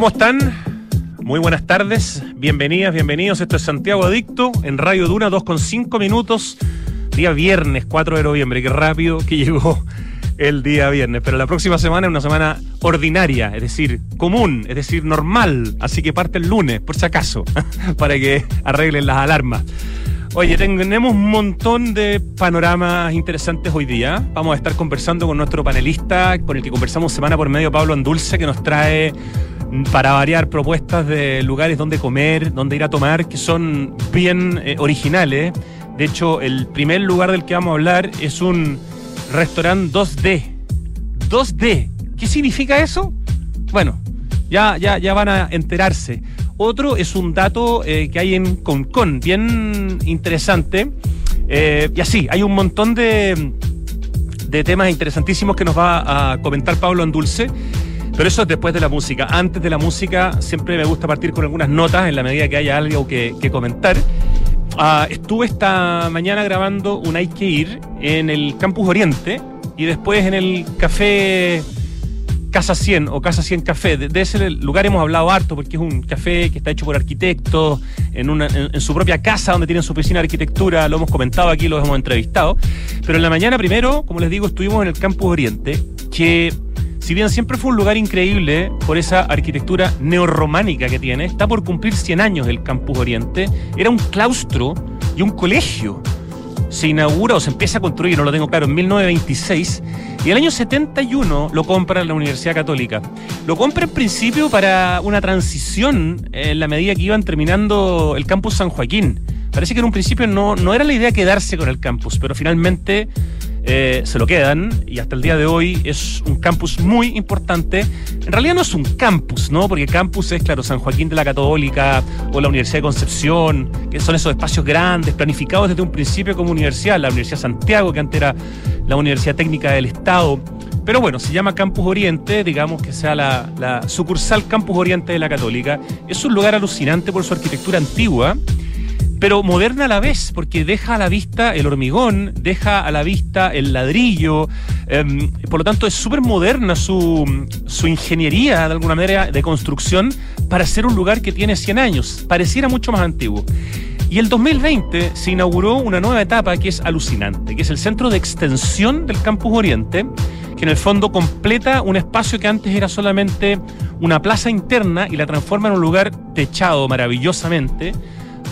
¿Cómo están? Muy buenas tardes, bienvenidas, bienvenidos. Esto es Santiago Adicto en Radio Duna, 2,5 minutos, día viernes 4 de noviembre. Qué rápido que llegó el día viernes. Pero la próxima semana es una semana ordinaria, es decir, común, es decir, normal. Así que parte el lunes, por si acaso, para que arreglen las alarmas. Oye, tenemos un montón de panoramas interesantes hoy día. Vamos a estar conversando con nuestro panelista, con el que conversamos semana por medio, Pablo Andulce, que nos trae para variar propuestas de lugares donde comer, donde ir a tomar, que son bien eh, originales. De hecho, el primer lugar del que vamos a hablar es un restaurante 2D. 2D. ¿Qué significa eso? Bueno, ya, ya, ya van a enterarse. Otro es un dato eh, que hay en Concon, bien interesante. Eh, y así, hay un montón de, de temas interesantísimos que nos va a comentar Pablo Andulce. Pero eso es después de la música. Antes de la música siempre me gusta partir con algunas notas en la medida que haya algo que, que comentar. Uh, estuve esta mañana grabando un Hay que ir en el Campus Oriente y después en el Café Casa 100 o Casa 100 Café. De, ese lugar hemos hablado harto porque es un café que está hecho por arquitectos en, su propia casa donde tienen su oficina de arquitectura. Lo hemos comentado aquí, lo hemos entrevistado. Pero en la mañana primero, como les digo, estuvimos en el Campus Oriente, que si bien siempre fue un lugar increíble por esa arquitectura neorrománica que tiene, está por cumplir 100 años el Campus Oriente. Era un claustro y un colegio se inaugura o se empieza a construir, no lo tengo claro, en 1926 y el año 71 lo compra la Universidad Católica. Lo compra en principio para una transición en la medida que iban terminando el campus San Joaquín. Parece que en un principio no, no era la idea quedarse con el campus, pero finalmente eh, se lo quedan y hasta el día de hoy es un campus muy importante. En realidad no es un campus, ¿no? Porque campus es, claro, San Joaquín de la Católica o la Universidad de Concepción, que son esos espacios grandes, planificados desde un principio como universidad, la Universidad de Santiago, que antes era la Universidad Técnica del Estado. Pero bueno, se llama Campus Oriente, digamos que sea la, la sucursal Campus Oriente de la Católica. Es un lugar alucinante por su arquitectura antigua pero moderna a la vez, porque deja a la vista el hormigón, deja a la vista el ladrillo, eh, por lo tanto es súper moderna su, su, ingeniería, de alguna manera, de construcción, para ser un lugar que tiene 100 años, pareciera mucho más antiguo. Y el 2020 se inauguró una nueva etapa que es alucinante, que es el centro de extensión del Campus Oriente, que en el fondo completa un espacio que antes era solamente una plaza interna y la transforma en un lugar techado maravillosamente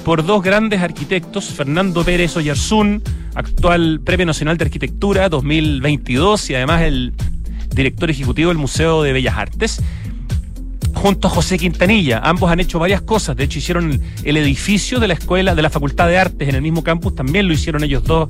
por dos grandes arquitectos, Fernando Pérez Oyarzún, actual Premio Nacional de Arquitectura 2022 y además el director ejecutivo del Museo de Bellas Artes, junto a José Quintanilla. Ambos han hecho varias cosas, de hecho hicieron el edificio de la escuela, de la Facultad de Artes en el mismo campus, también lo hicieron ellos dos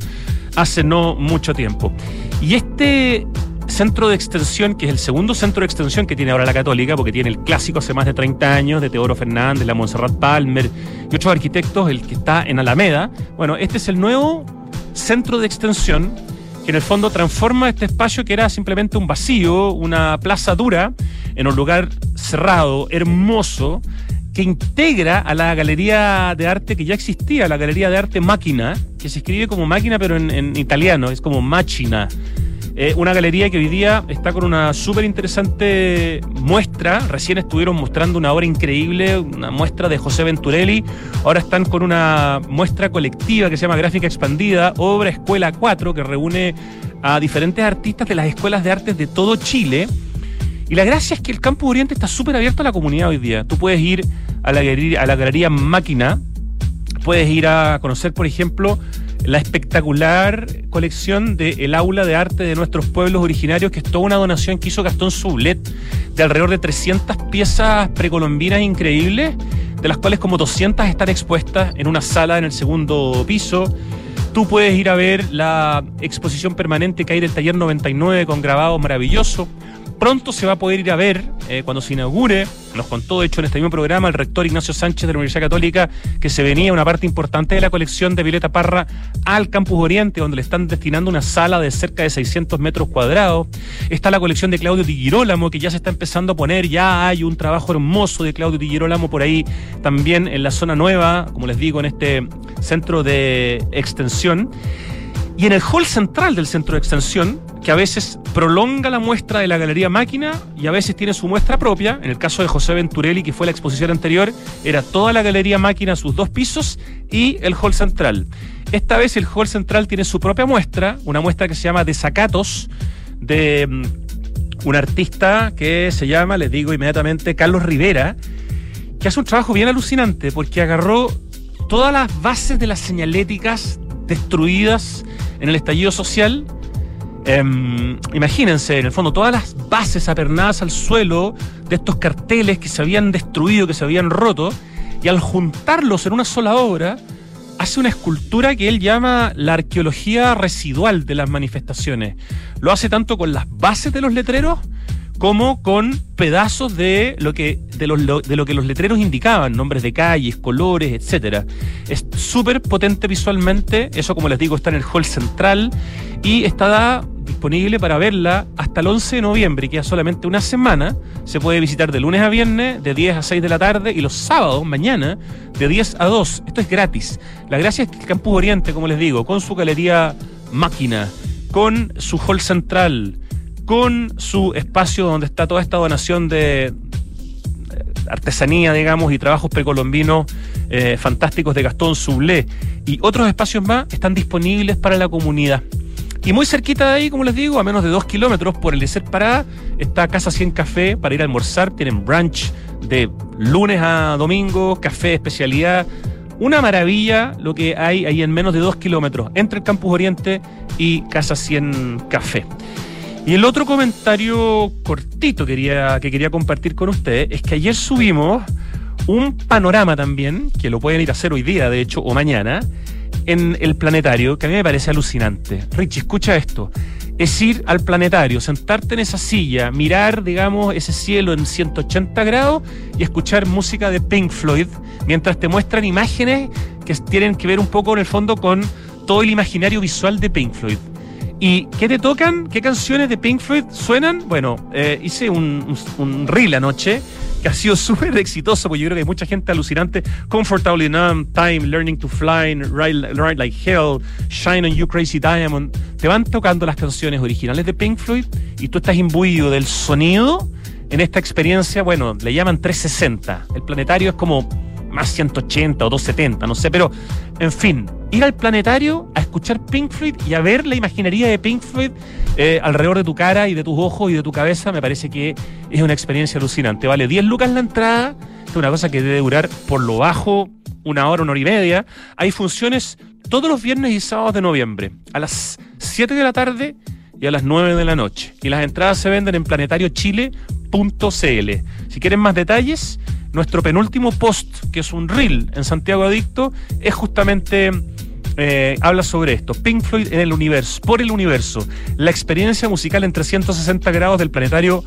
hace no mucho tiempo. Y este centro de extensión, que es el segundo centro de extensión que tiene ahora la Católica, porque tiene el clásico hace más de 30 años de Teodoro Fernández, la Montserrat Palmer y otros arquitectos, el que está en Alameda. Bueno, este es el nuevo centro de extensión que en el fondo transforma este espacio que era simplemente un vacío, una plaza dura, en un lugar cerrado, hermoso, que integra a la galería de arte que ya existía, la galería de arte Máquina, que se escribe como máquina pero en, en italiano, es como Machina. Eh, una galería que hoy día está con una súper interesante muestra. Recién estuvieron mostrando una obra increíble, una muestra de José Venturelli. Ahora están con una muestra colectiva que se llama Gráfica Expandida, Obra Escuela 4, que reúne a diferentes artistas de las escuelas de artes de todo Chile. Y la gracia es que el Campus Oriente está súper abierto a la comunidad hoy día. Tú puedes ir a la a la galería Máquina, puedes ir a conocer, por ejemplo, la espectacular colección del el aula de arte de nuestros pueblos originarios, que es toda una donación que hizo Gastón Sublet de alrededor de 300 piezas precolombinas increíbles, de las cuales como 200 están expuestas en una sala en el segundo piso. Tú puedes ir a ver la exposición permanente que hay del taller 99 con grabado maravilloso. Pronto se va a poder ir a ver, eh, cuando se inaugure, nos contó de hecho en este mismo programa el rector Ignacio Sánchez de la Universidad Católica que se venía una parte importante de la colección de Violeta Parra al Campus Oriente, donde le están destinando una sala de cerca de 600 metros cuadrados. Está la colección de Claudio Di Girolamo, que ya se está empezando a poner, ya hay un trabajo hermoso de Claudio Di Girolamo por ahí también en la zona nueva, como les digo, en este centro de extensión. Y en el hall central del centro de extensión, que a veces prolonga la muestra de la Galería Máquina y a veces tiene su muestra propia, en el caso de José Venturelli, que fue la exposición anterior, era toda la Galería Máquina, sus dos pisos y el hall central. Esta vez el hall central tiene su propia muestra, una muestra que se llama Desacatos, de mm, un artista que se llama, les digo inmediatamente, Carlos Rivera, que hace un trabajo bien alucinante porque agarró todas las bases de las señaléticas destruidas en el estallido social. Em, imagínense, en el fondo, todas las bases apernadas al suelo de estos carteles que se habían destruido, que se habían roto, y al juntarlos en una sola obra, hace una escultura que él llama la arqueología residual de las manifestaciones. Lo hace tanto con las bases de los letreros como con pedazos de lo que, de, los, de lo que los letreros indicaban, nombres de calles, colores, etcétera. Es súper potente visualmente, eso como les digo está en el hall central y está disponible para verla hasta el 11 de noviembre, y queda solamente una semana. Se puede visitar de lunes a viernes, de 10 a 6 de la tarde, y los sábados, mañana, de 10 a 2. Esto es gratis. La gracia es que el Campus Oriente, como les digo, con su galería máquina, con su hall central, con su espacio donde está toda esta donación de artesanía, digamos, y trabajos precolombinos eh, fantásticos de Gastón Sublé y otros espacios más están disponibles para la comunidad. Y muy cerquita de ahí, como les digo, a menos de dos kilómetros por el de Ser Parada, está Casa 100 Café para ir a almorzar. Tienen brunch de lunes a domingo, café de especialidad. Una maravilla lo que hay ahí en menos de dos kilómetros entre el Campus Oriente y Casa 100 Café. Y el otro comentario cortito que quería compartir con ustedes es que ayer subimos un panorama también, que lo pueden ir a hacer hoy día, de hecho, o mañana, en el planetario, que a mí me parece alucinante. Richie, escucha esto. Es ir al planetario, sentarte en esa silla, mirar, digamos, ese cielo en 180 grados y escuchar música de Pink Floyd, mientras te muestran imágenes que tienen que ver un poco en el fondo con todo el imaginario visual de Pink Floyd. ¿Y qué te tocan? ¿Qué canciones de Pink Floyd suenan? Bueno, eh, hice un, un, reel anoche que ha sido súper exitoso, porque yo creo que hay mucha gente alucinante. Comfortably Numb, Time, Learning to Fly, Ride, Like Hell, Shine on You Crazy Diamond. Te van tocando las canciones originales de Pink Floyd y tú estás imbuido del sonido en esta experiencia, bueno, le llaman 360. El planetario es como más 180 o 270, no sé, pero en fin, ir al planetario a escuchar Pink Floyd y a ver la imaginería de Pink Floyd eh, alrededor de tu cara y de tus ojos y de tu cabeza, me parece que es una experiencia alucinante. Vale 10 lucas la entrada, es una cosa que debe durar por lo bajo una hora, una hora y media. Hay funciones todos los viernes y sábados de noviembre, a las 7 de la tarde y a las 9 de la noche. Y las entradas se venden en planetariochile.cl. Si quieren más detalles, nuestro penúltimo post, que es un reel en Santiago Adicto, es justamente eh, habla sobre esto. Pink Floyd en el universo, por el universo. La experiencia musical en 360 grados del planetario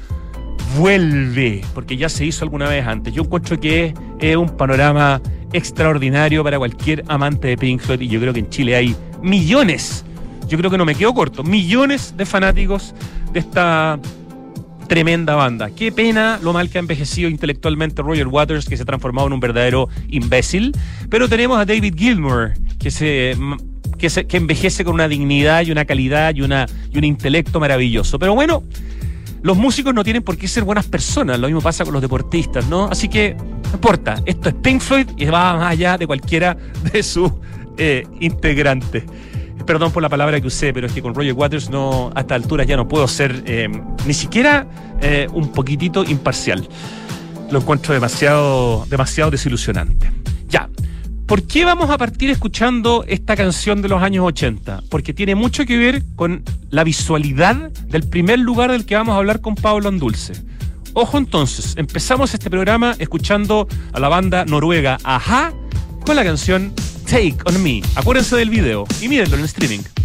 vuelve, porque ya se hizo alguna vez antes. Yo encuentro que es, un panorama extraordinario para cualquier amante de Pink Floyd y yo creo que en Chile hay millones, yo creo que no me quedo corto, millones de fanáticos de esta tremenda banda. Qué pena lo mal que ha envejecido intelectualmente Roger Waters, que se ha transformado en un verdadero imbécil. Pero tenemos a David Gilmour, que se que, se, que envejece con una dignidad y una calidad y, una, y un intelecto maravilloso. Pero bueno, los músicos no tienen por qué ser buenas personas, lo mismo pasa con los deportistas, ¿no? Así que no importa, esto es Pink Floyd y va más allá de cualquiera de sus eh, integrantes. Perdón por la palabra que usé, pero es que con Roger Waters no, a esta altura ya no puedo ser eh, ni siquiera eh, un poquitito imparcial. Lo encuentro demasiado, demasiado desilusionante. Ya. ¿Por qué vamos a partir escuchando esta canción de los años 80? Porque tiene mucho que ver con la visualidad del primer lugar del que vamos a hablar con Pablo Andulce. Ojo entonces, empezamos este programa escuchando a la banda noruega Aja con la canción Take on Me. Acuérdense del video y mírenlo en streaming.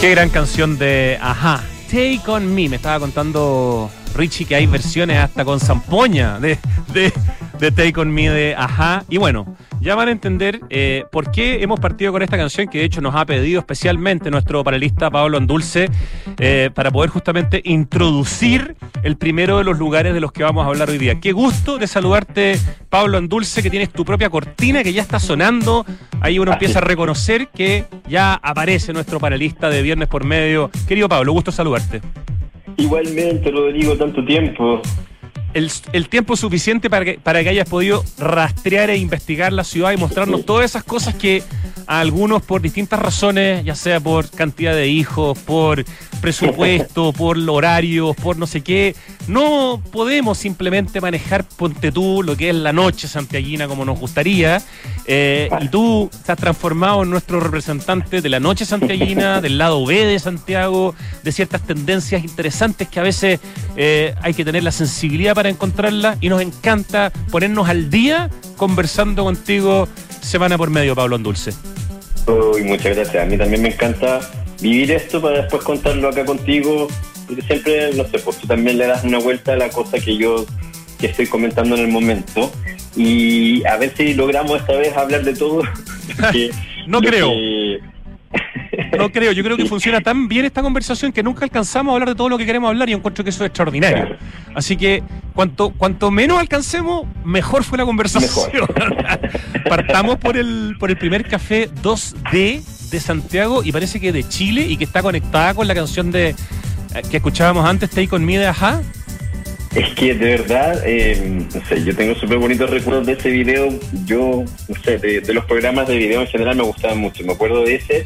Qué gran canción de Ajá. Take on Me. Me estaba contando Richie que hay versiones hasta con zampoña de, de, de Take on Me de Ajá. Y bueno, ya van a entender eh, por qué hemos partido con esta canción que de hecho nos ha pedido especialmente nuestro panelista Pablo Andulce eh, para poder justamente introducir el primero de los lugares de los que vamos a hablar hoy día. Qué gusto de saludarte Pablo Andulce que tienes tu propia cortina que ya está sonando. Ahí uno empieza a reconocer que ya aparece nuestro panelista de Viernes por Medio. Querido Pablo, gusto saludarte. Igualmente, Rodrigo, tanto tiempo el, el, tiempo suficiente para que, para que hayas podido rastrear e investigar la ciudad y mostrarnos todas esas cosas que a algunos por distintas razones, ya sea por cantidad de hijos, por presupuesto, por horarios, por no sé qué, no podemos simplemente manejar, ponte tú, lo que es la noche santiaguina como nos gustaría. Eh, y tú te has transformado en nuestro representante de la noche santiaguina, del lado B de Santiago, de ciertas tendencias interesantes que a veces eh, hay que tener la sensibilidad para encontrarlas y nos encanta ponernos al día conversando contigo semana por medio, Pablo Andulce. Uy, muchas gracias. A mí también me encanta vivir esto para después contarlo acá contigo, porque siempre, no sé, pues tú también le das una vuelta a la cosa que yo que estoy comentando en el momento y a ver si logramos esta vez hablar de todo. no creo. No creo, yo creo que funciona tan bien esta conversación que nunca alcanzamos a hablar de todo lo que queremos hablar y encuentro que eso es extraordinario. Así que cuanto, cuanto menos alcancemos, mejor fue la conversación. Partamos por el, por el primer café 2D de Santiago y parece que de Chile y que está conectada con la canción de eh, que escuchábamos antes, Take On Me de Ajá. Es que de verdad, eh, no sé, yo tengo súper bonitos recuerdos de ese video. Yo, no sé, de, de, los programas de video en general me gustaban mucho. Me acuerdo de ese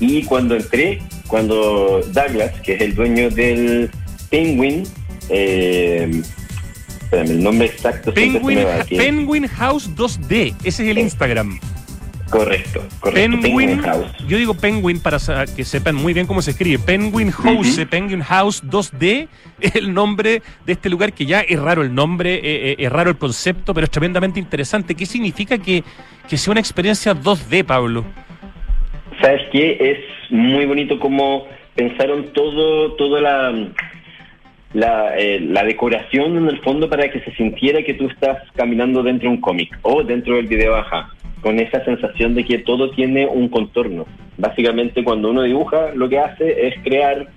y cuando entré, cuando Douglas, que es el dueño del Penguin, eh, el nombre exacto Penguin, Penguin House 2D, ese es el Instagram. Correcto, correcto. Penguin, House. Yo digo Penguin para que sepan muy bien cómo se escribe. Penguin House, Penguin House 2D es el nombre de este lugar que ya es raro el nombre, eh, eh, es raro el concepto, pero es tremendamente interesante. ¿Qué significa que, que sea una experiencia 2D, Pablo? ¿Sabes qué? Es muy bonito como pensaron todo, toda la, la, eh, la, decoración en el fondo para que se sintiera que tú estás caminando dentro de un cómic o dentro del video ajá, con esa sensación de que todo tiene un contorno. Básicamente cuando uno dibuja lo que hace es crear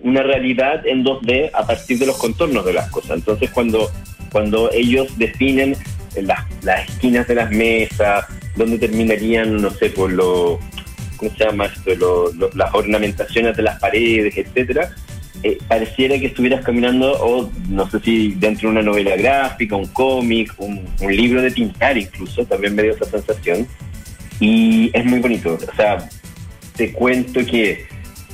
una realidad en 2D a partir de los contornos de las cosas. Entonces cuando, cuando ellos definen las, las esquinas de las mesas, dónde terminarían, no sé, por lo ¿cómo se llama esto? las ornamentaciones de las paredes, etcétera, eh, pareciera que estuvieras caminando, o no sé si dentro de una novela gráfica, un cómic, un, libro de pintar incluso, también me dio esa sensación. Y es muy bonito. O sea, te cuento que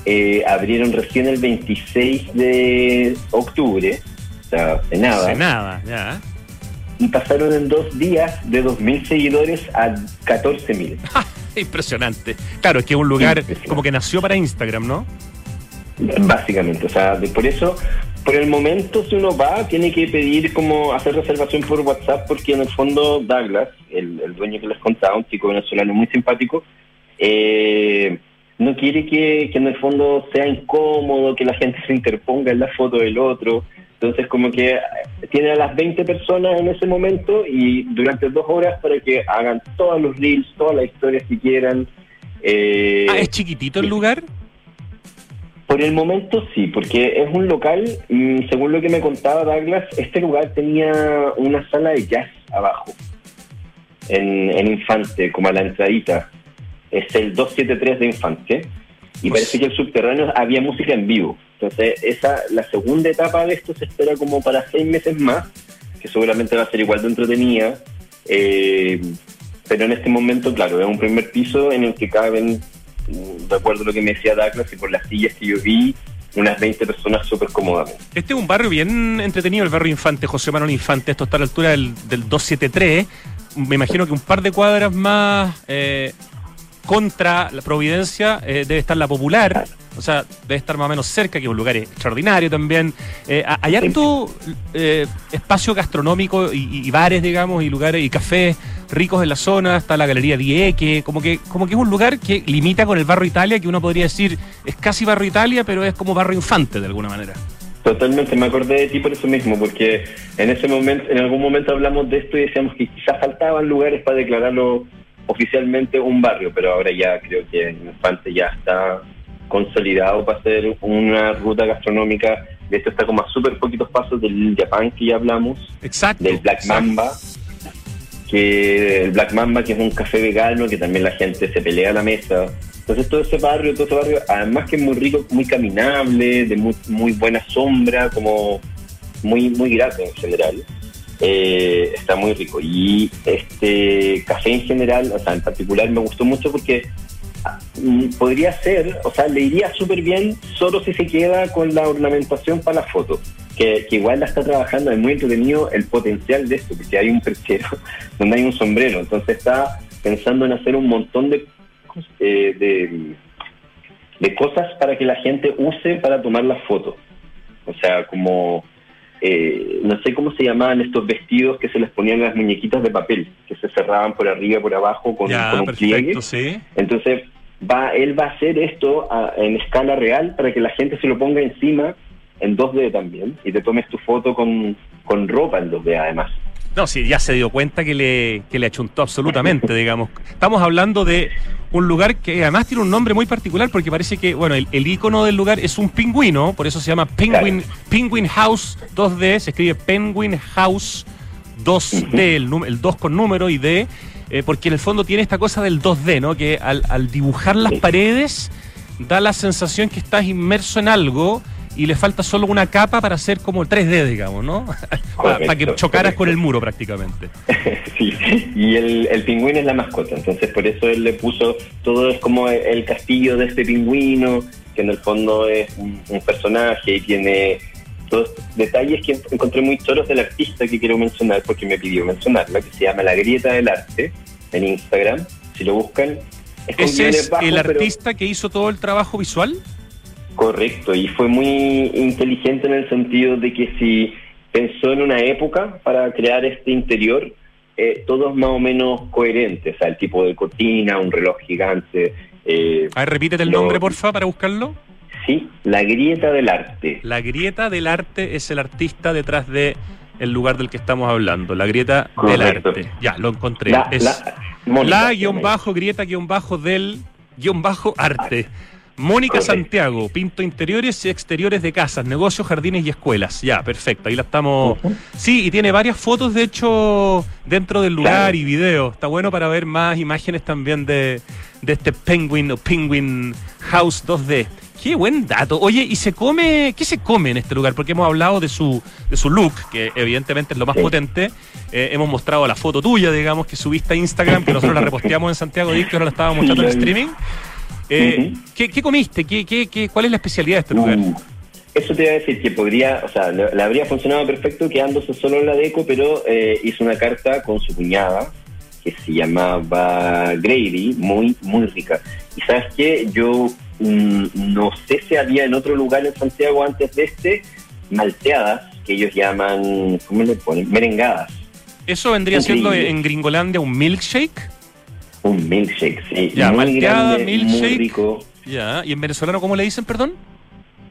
eh, abrieron recién el 26 de octubre, o sea, de nada. De nada, ya. Y pasaron en dos días de 2.000 seguidores a 14.000. Impresionante. Claro, es que es un lugar como que nació para Instagram, ¿no? Básicamente, o sea, por eso, por el momento, si uno va, tiene que pedir como hacer reservación por WhatsApp, porque en el fondo Douglas, el, dueño que les contaba, un chico venezolano muy simpático, eh, no quiere que, que en el fondo sea incómodo, que la gente se interponga en la foto del otro. Entonces, como que tiene a las 20 personas en ese momento y durante dos horas para que hagan todos los reels, todas las historias que quieran. Eh, ah, ¿es chiquitito el lugar? Por el momento sí, porque es un local, mm, según lo que me contaba Douglas, este lugar tenía una sala de jazz abajo, en, en Infante, como a la entradita. Es el 273 de Infante. Y pues parece que el subterráneo había música en vivo. Entonces, esa, la segunda etapa de esto se espera como para seis meses más, que seguramente va a ser igual de entretenida. Eh, pero en este momento, claro, es un primer piso en el que caben, a lo que me decía Douglas, y por las sillas que yo vi, unas 20 personas súper cómodamente. Este es un barrio bien entretenido, el barrio Infante, José Manuel Infante. Esto está a la altura del, del 273. Me imagino que un par de cuadras más eh, contra la Providencia eh, debe estar la Popular, o sea, debe estar más o menos cerca, que es un lugar extraordinario también. Eh, hay harto eh, espacio gastronómico y, bares, digamos, y lugares y cafés ricos en la zona, está la Galería Dieque, como que, como que es un lugar que limita con el barrio Italia, que uno podría decir es casi barrio Italia, pero es como barrio infante de alguna manera. Totalmente, me acordé de ti por eso mismo, porque en ese momento, en algún momento hablamos de esto y decíamos que quizás faltaban lugares para declararlo oficialmente un barrio, pero ahora ya creo que Infante ya está consolidado para hacer una ruta gastronómica. De esto está como a súper poquitos pasos del Japan que ya hablamos. Exacto. Del Black Mamba. El Black Mamba, que es un café vegano, que también la gente se pelea a la mesa. Entonces todo ese barrio, todo ese barrio, además que es muy rico, muy caminable, de muy, muy buena sombra, como muy, muy grato en general. Eh, está muy rico. Y este café en general, o sea, en particular me gustó mucho porque Mm, podría ser, o sea, le iría súper bien solo si se queda con la ornamentación para la foto, que, igual la está trabajando, es muy entretenido el potencial de esto, porque hay un perchero donde hay un sombrero, entonces está pensando en hacer un montón de, eh, de, de cosas para que la gente use para tomar las fotos. O sea, como eh, no sé cómo se llamaban estos vestidos que se les ponían las muñequitas de papel, que se cerraban por arriba y por abajo con, un pliegue. Entonces, va, él va a hacer esto en escala real para que la gente se lo ponga encima en 2D también y te tomes tu foto con, con ropa en 2D además. No, sí, ya se dio cuenta que le, que le achuntó absolutamente, digamos. Estamos hablando de un lugar que además tiene un nombre muy particular porque parece que, bueno, el, el icono del lugar es un pingüino, por eso se llama Penguin, Penguin House 2D, se escribe Penguin House 2D, el, el 2 con número y D, eh, porque en el fondo tiene esta cosa del 2D, ¿no? Que al, al dibujar las paredes da la sensación que estás inmerso en algo y le falta solo una capa para hacer como el 3D, digamos, ¿no? para, que chocaras con el muro prácticamente. sí, y el, el, pingüino es la mascota, entonces por eso él le puso, todo es como el castillo de este pingüino, que en el fondo es un, personaje y tiene todos detalles que encontré muy choros del artista que quiero mencionar, porque me pidió mencionarla, que se llama La Grieta del Arte, en Instagram, si lo buscan. Es ¿Ese es el artista que hizo todo el trabajo visual? Correcto, y fue muy inteligente en el sentido de que si pensó en una época para crear este interior, eh, todo es más o menos coherente, o sea, el tipo de cortina, un reloj gigante. Eh, a ver, repítete el nombre, porfa, para buscarlo. Sí, La Grieta del Arte. La Grieta del Arte es el artista detrás de el lugar del que estamos hablando, La Grieta del Arte. Ya, lo encontré. es la, guion bajo, grieta guion bajo del guion bajo arte. Mónica Santiago, pinto interiores y exteriores de casas, negocios, jardines y escuelas. Ya, perfecto, ahí la estamos. Sí, y tiene varias fotos, de hecho, dentro del lugar y videos. Está bueno para ver más imágenes también de, de este Penguin o Penguin House 2D. Qué buen dato. Oye, ¿y se come, qué se come en este lugar? Porque hemos hablado de su, de su look, que evidentemente es lo más potente. Eh, hemos mostrado la foto tuya, digamos, que subiste a Instagram, que nosotros la reposteamos en Santiago de ahora la estábamos mostrando en streaming. Eh, ¿qué, comiste? ¿Qué, qué, cuál es la especialidad de este lugar? Uh, eso te iba a decir que podría, o sea, le, habría funcionado perfecto quedándose solo en la deco, pero eh, hizo una carta con su cuñada que se llamaba Grady, muy, muy rica. Y sabes qué, yo mm, no sé si había en otro lugar en Santiago antes de este, malteadas, que ellos llaman, ¿cómo le ponen? Merengadas. ¿Eso vendría siendo en Gringolandia un milkshake? Un milkshake, sí. Ya, muy grande, milkshake. Muy rico. Ya, ¿y en venezolano cómo le dicen, perdón?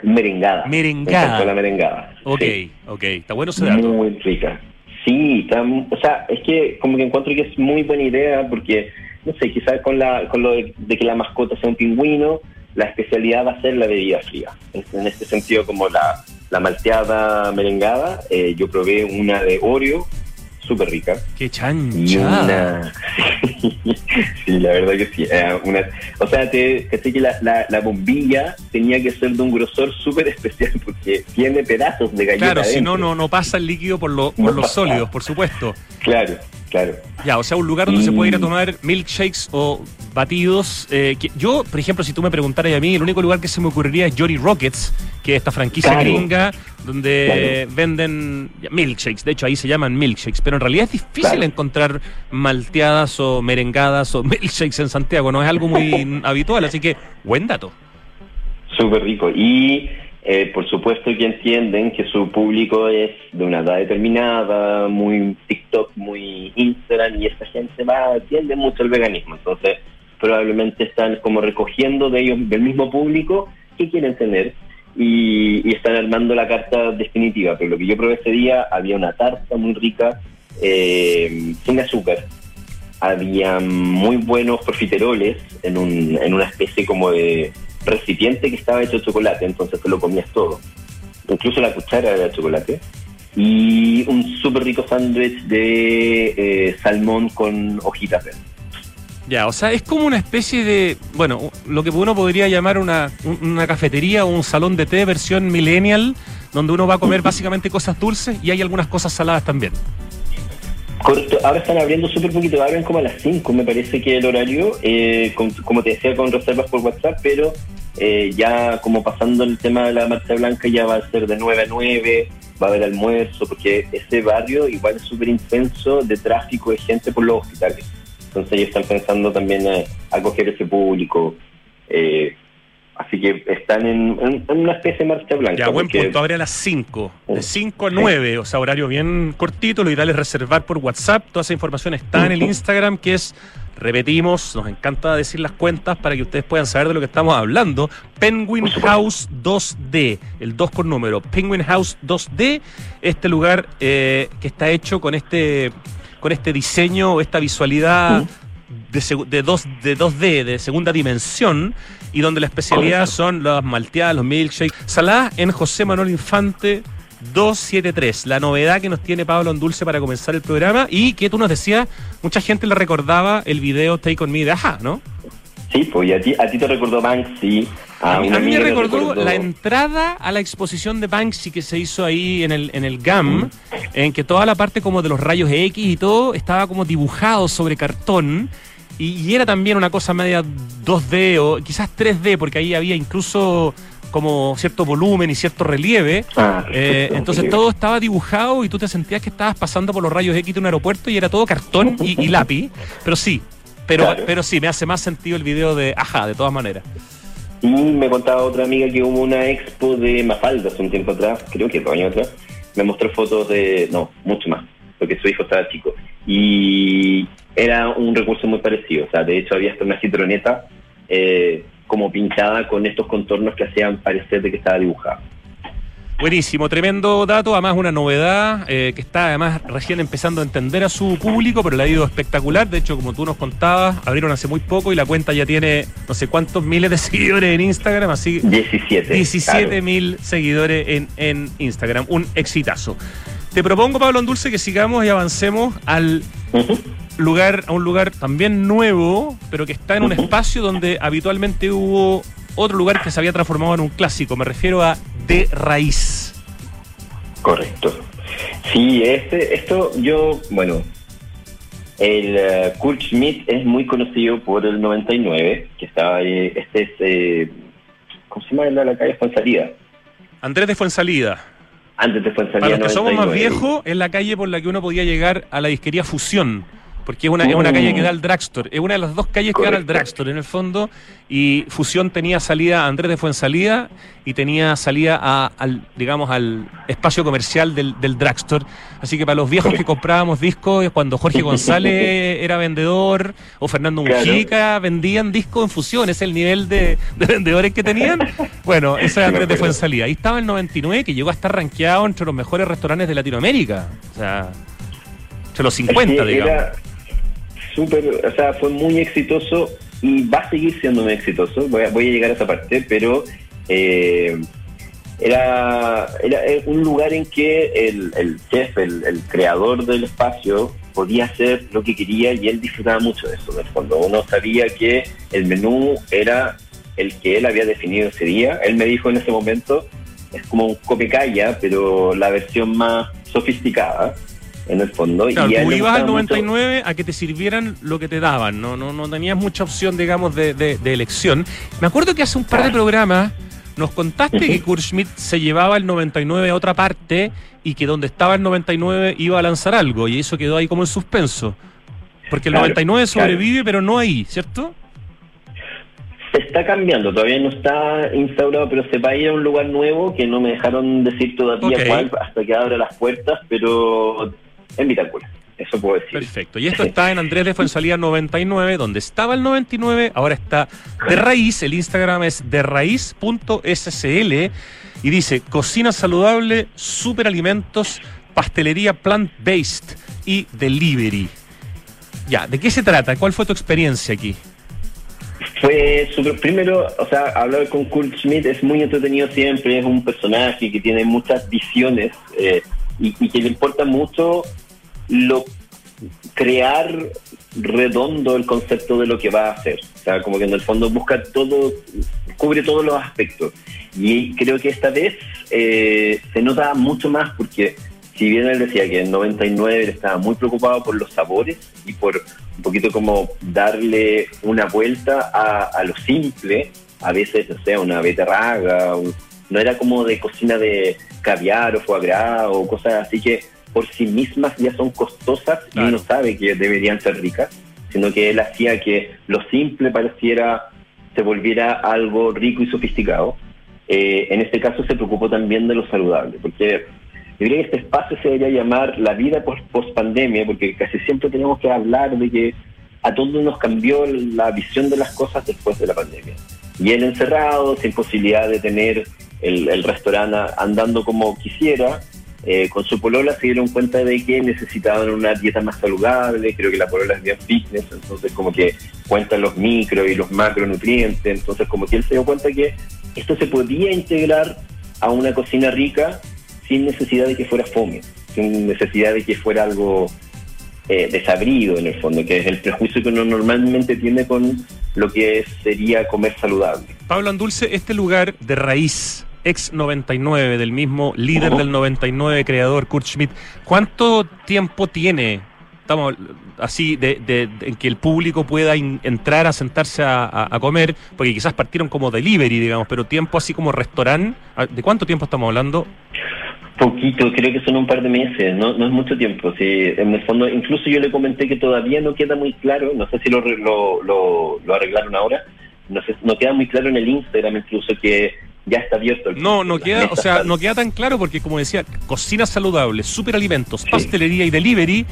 Merengada. Merengada. la merengada. Ok, ok. Está bueno ese dato. Muy rica. Sí, está, o sea, es que como que encuentro que es muy buena idea porque, no sé, quizás con, la, con lo de, que la mascota sea un pingüino, la especialidad va a ser la bebida fría. En este sentido, como la, la malteada merengada, eh, yo probé una de Oreo súper rica. ¡Qué chancha! sí, la verdad que sí. una... O sea, te, que la, la, la, bombilla tenía que ser de un grosor súper especial porque tiene pedazos de galleta Claro, si no, no, no pasa el líquido por, lo, por los sólidos, por supuesto. Claro. Claro. Ya, o sea, un lugar donde se puede ir a tomar milkshakes o batidos. Eh, yo, por ejemplo, si tú me preguntaras a mí, el único lugar que se me ocurriría es Johnny Rockets, que es esta franquicia gringa donde venden milkshakes. De hecho, ahí se llaman milkshakes. Pero en realidad es difícil encontrar malteadas o merengadas o milkshakes en Santiago. No es algo muy habitual, así que buen dato. Súper rico. Y eh, por supuesto que entienden que su público es de una edad determinada, muy TikTok, muy Instagram, y esa gente va, atiende mucho el veganismo. Entonces, probablemente están como recogiendo de ellos, del mismo público, que quieren tener, y, están armando la carta definitiva. Pero lo que yo probé ese día, había una tarta muy rica, eh, sin azúcar. Había muy buenos profiteroles en, un, en una especie como de recipiente que estaba hecho de chocolate, entonces te lo comías todo. Incluso la cuchara era de chocolate. Y un súper rico sándwich de eh, salmón con hojitas verdes. Ya, o sea, es como una especie de, bueno, lo que uno podría llamar una, una cafetería o un salón de té versión millennial, donde uno va a comer básicamente cosas dulces y hay algunas cosas saladas también. Correcto, ahora están abriendo súper poquito, abren como a las 5, me parece que el horario, eh, como te decía, con reservas por WhatsApp, pero eh, ya como pasando el tema de la marcha blanca ya va a ser de 9 a 9, va a haber almuerzo, porque ese barrio igual es súper intenso de tráfico de gente por los hospitales. Entonces ellos están pensando también a acoger ese público. Eh, Así que están en, una especie de marcha blanca. Ya, buen punto. Abre a las 5. De 5 a 9. O sea, horario bien cortito. Lo ideal es reservar por WhatsApp. Toda esa información está en el Instagram, que es, repetimos, nos encanta decir las cuentas para que ustedes puedan saber de lo que estamos hablando. Penguin House 2D. El 2 con número. Penguin House 2D. Este lugar eh, que está hecho con este, con este diseño, esta visualidad. De, de, 2, de 2D, de segunda dimensión, y donde la especialidad son las malteadas, los milkshakes. Salada en José Manuel Infante 273, la novedad que nos tiene Pablo Dulce para comenzar el programa y que tú nos decías, mucha gente le recordaba el video Take On Me de Aja, ¿no? Sí, pues a ti, a ti te recordó Banksy. A, mí, me recordó, la entrada a la exposición de Banksy que se hizo ahí en el, en el GAM, en que toda la parte como de los rayos X y todo estaba como dibujado sobre cartón y, era también una cosa media 2D o quizás 3D, porque ahí había incluso como cierto volumen y cierto relieve. Ah, eh, entonces todo estaba dibujado y tú te sentías que estabas pasando por los rayos X de un aeropuerto y era todo cartón y, lápiz. Pero sí, pero, pero sí, me hace más sentido el video de Ajá, de todas maneras. Y me contaba otra amiga que hubo una expo de Mafalda hace un tiempo atrás, creo que dos años atrás. Me mostró fotos de, no, mucho más, porque su hijo estaba chico. Y era un recurso muy parecido. O sea, de hecho había hasta una citroneta eh, como pintada con estos contornos que hacían parecer de que estaba dibujado. Buenísimo, tremendo dato, además una novedad eh, que está además recién empezando a entender a su público, pero le ha ido espectacular. De hecho, como tú nos contabas, abrieron hace muy poco y la cuenta ya tiene no sé cuántos miles de seguidores en Instagram, así 17. 17 mil seguidores en, en Instagram, un exitazo. Te propongo, Pablo Andulce, que sigamos y avancemos al lugar, a un lugar también nuevo, pero que está en un espacio donde habitualmente hubo otro lugar que se había transformado en un clásico. Me refiero a De Raíz. Correcto. Sí, este, esto yo, bueno, el uh, Kurt Schmidt es muy conocido por el 99, que estaba ahí, este es, eh, ¿cómo se llama la calle Fuensalida? Andrés de Fuensalida. Antes de Fuensalida. Para los que somos más viejos, es la calle por la que uno podía llegar a la disquería Fusión porque es una, es una calle que da al drugstore, es una de las dos calles que dan al drugstore en el fondo, y Fusión tenía salida a Andrés de Fuensalida y tenía salida a, al, digamos, al espacio comercial del, del drugstore. Así que para los viejos que comprábamos discos, cuando Jorge González era vendedor, o Fernando Mujica, vendían discos en Fusión, es el nivel de, vendedores que tenían. Bueno, ese es Andrés de Fuensalida. Ahí estaba el 99, que llegó a estar rankeado entre los mejores restaurantes de Latinoamérica. O sea, entre los 50, digamos súper, o sea, fue muy exitoso y va a seguir siendo muy exitoso. Voy a, voy a llegar a esa parte, pero eh, era, era un lugar en que el, el chef, el, el, creador del espacio, podía hacer lo que quería y él disfrutaba mucho de eso. Cuando uno sabía que el menú era el que él había definido ese día, él me dijo en ese momento, es como un copecaya, pero la versión más sofisticada en el fondo. y tú ibas al 99 a que te sirvieran lo que te daban, no no no tenías mucha opción, digamos, de, de, elección. Me acuerdo que hace un par de programas nos contaste que Kurt Schmidt se llevaba el 99 a otra parte y que donde estaba el 99 iba a lanzar algo y eso quedó ahí como en suspenso. Porque el 99 sobrevive, pero no ahí, ¿cierto? Se está cambiando, todavía no está instaurado, pero se va a ir a un lugar nuevo que no me dejaron decir todavía cuál hasta que abra las puertas, pero en Vitacura. Eso puedo decir. Perfecto. Y esto está en Andrés de Fuensalía 99, donde estaba el 99, ahora está de raíz. El Instagram es de raíz.scl y dice cocina saludable, superalimentos, pastelería plant-based y delivery. Ya, ¿de qué se trata? ¿Cuál fue tu experiencia aquí? Fue súper. Primero, o sea, hablar con Kurt Schmidt es muy entretenido siempre. Es un personaje que tiene muchas visiones eh, y, y, que le importa mucho lo crear redondo el concepto de lo que va a hacer. O sea, como que en el fondo busca todo, cubre todos los aspectos. Y creo que esta vez eh, se nota mucho más porque si bien él decía que en 99 él estaba muy preocupado por los sabores y por un poquito como darle una vuelta a, lo simple, a veces, o sea, una beterraga, no era como de cocina de caviar o foie gras o cosas así que por sí mismas ya son costosas y uno sabe que deberían ser ricas, sino que él hacía que lo simple pareciera se volviera algo rico y sofisticado. Eh, en este caso se preocupó también de lo saludable, porque yo creo que este espacio se debería llamar la vida post, pandemia, porque casi siempre tenemos que hablar de que a todos nos cambió la visión de las cosas después de la pandemia. Y él encerrado, sin posibilidad de tener el, el restaurante andando como quisiera, eh, con su polola se dieron cuenta de que necesitaban una dieta más saludable, creo que la polola es bien fitness, entonces como que cuentan los micro y los macronutrientes, entonces como que él se dio cuenta que esto se podía integrar a una cocina rica sin necesidad de que fuera fome, sin necesidad de que fuera algo eh, desabrido en el fondo, que es el prejuicio que uno normalmente tiene con lo que sería comer saludable. Pablo Andulce, este lugar de raíz ex 99, del mismo líder del 99, creador Kurt Schmidt. ¿Cuánto tiempo tiene? Estamos así de, de, en que el público pueda entrar a sentarse a, comer, porque quizás partieron como delivery, digamos, pero tiempo así como restaurante. ¿De cuánto tiempo estamos hablando? Poquito, creo que son un par de meses, no, no es mucho tiempo. Sí, en el fondo, incluso yo le comenté que todavía no queda muy claro, no sé si lo, lo, lo, lo arreglaron ahora, no, sé, no queda muy claro en el Instagram incluso que ya está abierto. El no, no queda, o sea, no queda tan claro porque como decía, cocina saludable, superalimentos, pastelería y delivery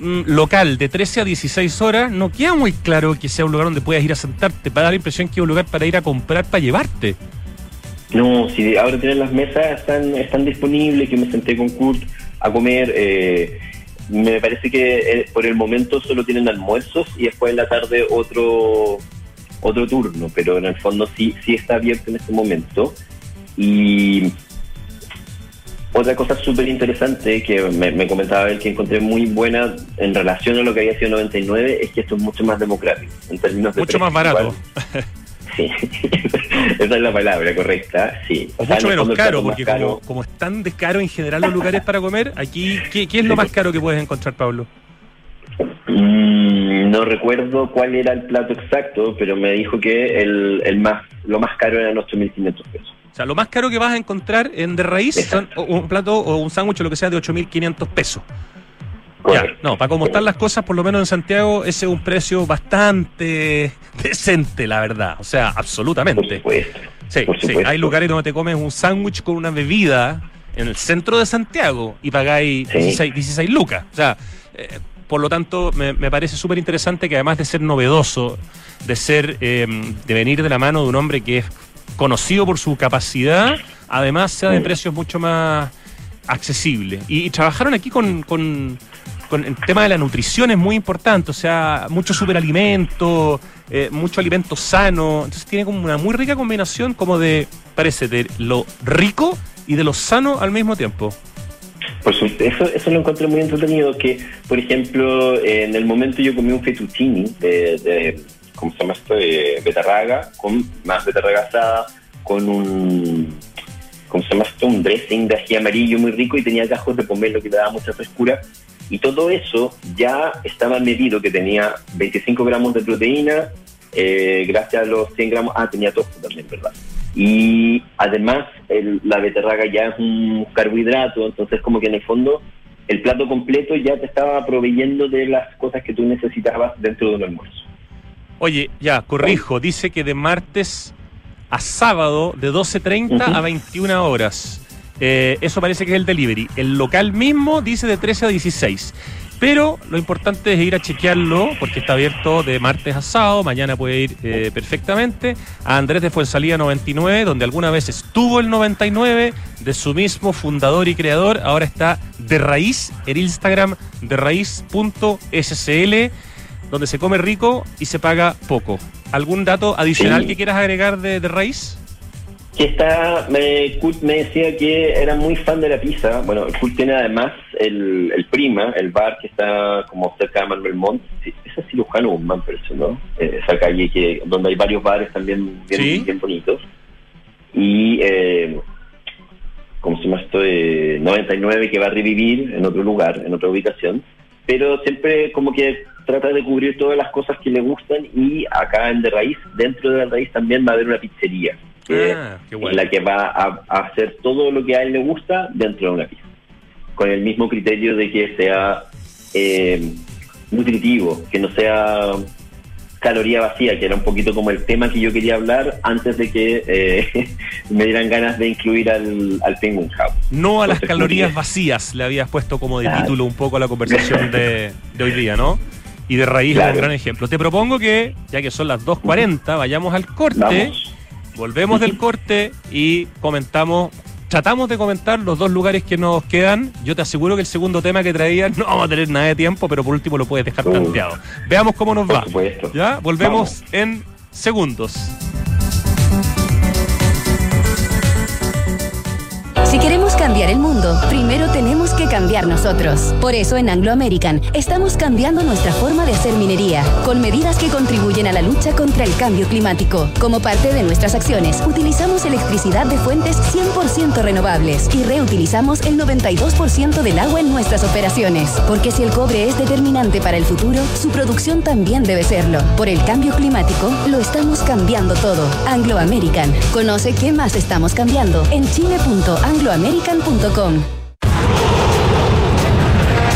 mm, local de 13 a 16 horas, no queda muy claro que sea un lugar donde puedas ir a sentarte, para dar la impresión que es un lugar para ir a comprar, para llevarte. No, si ahora tienen las mesas, están, están disponibles, que me senté con Kurt a comer. Eh, me parece que eh, por el momento solo tienen almuerzos y después en la tarde otro otro turno, pero en el fondo sí, sí está abierto en este momento. Y otra cosa súper interesante que me, comentaba él que encontré muy buena en relación a lo que había sido 99 es que esto es mucho más democrático en términos de mucho más barato. Sí, esa es la palabra correcta, sí. mucho menos caro, porque Como, como, están de caro en general los lugares para comer, aquí, ¿qué, qué es lo más caro que puedes encontrar, Pablo? Mm, no recuerdo cuál era el plato exacto, pero me dijo que el, el más lo más caro eran 8.500 pesos. O sea, lo más caro que vas a encontrar en de raíz son un plato o un sándwich o lo que sea de 8.500 pesos. Ya, no, para cómo están las cosas, por lo menos en Santiago, ese es un precio bastante decente, la verdad. O sea, absolutamente. Por supuesto. Sí, sí. hay lugares donde te comes un sándwich con una bebida en el centro de Santiago y pagáis 16, 16 lucas. O sea, eh, por lo tanto, me, parece súper interesante que además de ser novedoso, de ser, em, de venir de la mano de un hombre que es conocido por su capacidad, además sea de precios mucho más accesibles. Y, trabajaron aquí con, con, el tema de la nutrición es muy importante, o sea, mucho superalimento, eh, mucho alimento sano, entonces tiene como una muy rica combinación como de, parece, de lo rico y de lo sano al mismo tiempo. Por supuesto, eso, eso lo encontré muy entretenido, que, por ejemplo, en el momento yo comí un fettuccini de, de ¿cómo se llama esto? De betarraga, con más betarraga asada, con un, ¿cómo se llama esto? Un dressing de ají amarillo muy rico y tenía gajos de pomelo que le daba mucha frescura. Y todo eso ya estaba medido, que tenía 25 gramos de proteína, eh, gracias a los 100 gramos, ah, tenía tofu también, ¿verdad? Y además la beterraga ya es un carbohidrato, entonces como que en el fondo el plato completo ya te estaba proveyendo de las cosas que tú necesitabas dentro de un almuerzo. Oye, ya, corrijo, dice que de martes a sábado de 12.30 a 21 horas. Eh, eso parece que es el delivery. El local mismo dice de 13 a 16. Pero lo importante es ir a chequearlo porque está abierto de martes a sábado. Mañana puede ir eh, perfectamente. A Andrés de Fuensalía 99, donde alguna vez estuvo el 99, de su mismo fundador y creador. Ahora está de raíz, el Instagram de raíz.scl, donde se come rico y se paga poco. ¿Algún dato adicional que quieras agregar de, de raíz? Que está, me, Kurt me decía que era muy fan de la pizza. Bueno, Kurt tiene además el, el Prima, el bar que está como cerca de Manuel Montt. Sí, es cirujano un Manperson, ¿no? Eh, esa calle que donde hay varios bares también bien, bien bonitos. Y, eh, como se llama esto? de 99 que va a revivir en otro lugar, en otra ubicación. Pero siempre como que trata de cubrir todas las cosas que le gustan y acá en De Raíz, dentro de La Raíz también va a haber una pizzería Ah, en la que va a, hacer todo lo que a él le gusta dentro de una pizza. Con el mismo criterio de que sea eh, nutritivo, que no sea caloría vacía, que era un poquito como el tema que yo quería hablar antes de que eh, me dieran ganas de incluir al, al Penguin House. No a las calorías vacías, le habías puesto como de título un poco a la conversación de, hoy día, ¿no? Y de raíz es un gran ejemplo. Te propongo que, ya que son las 2.40, vayamos al corte. Volvemos del corte y comentamos, tratamos de comentar los dos lugares que nos quedan. Yo te aseguro que el segundo tema que traías no vamos a tener nada de tiempo, pero por último lo puedes dejar planteado. Veamos cómo nos va. ¿Ya? Volvemos en segundos. Si queremos cambiar el mundo, primero tenemos que cambiar nosotros. Por eso en Anglo American estamos cambiando nuestra forma de hacer minería, con medidas que contribuyen a la lucha contra el cambio climático. Como parte de nuestras acciones, utilizamos electricidad de fuentes 100% renovables y reutilizamos el 92% del agua en nuestras operaciones. Porque si el cobre es determinante para el futuro, su producción también debe serlo. Por el cambio climático, lo estamos cambiando todo. Anglo American. Conoce qué más estamos cambiando en chile.anglo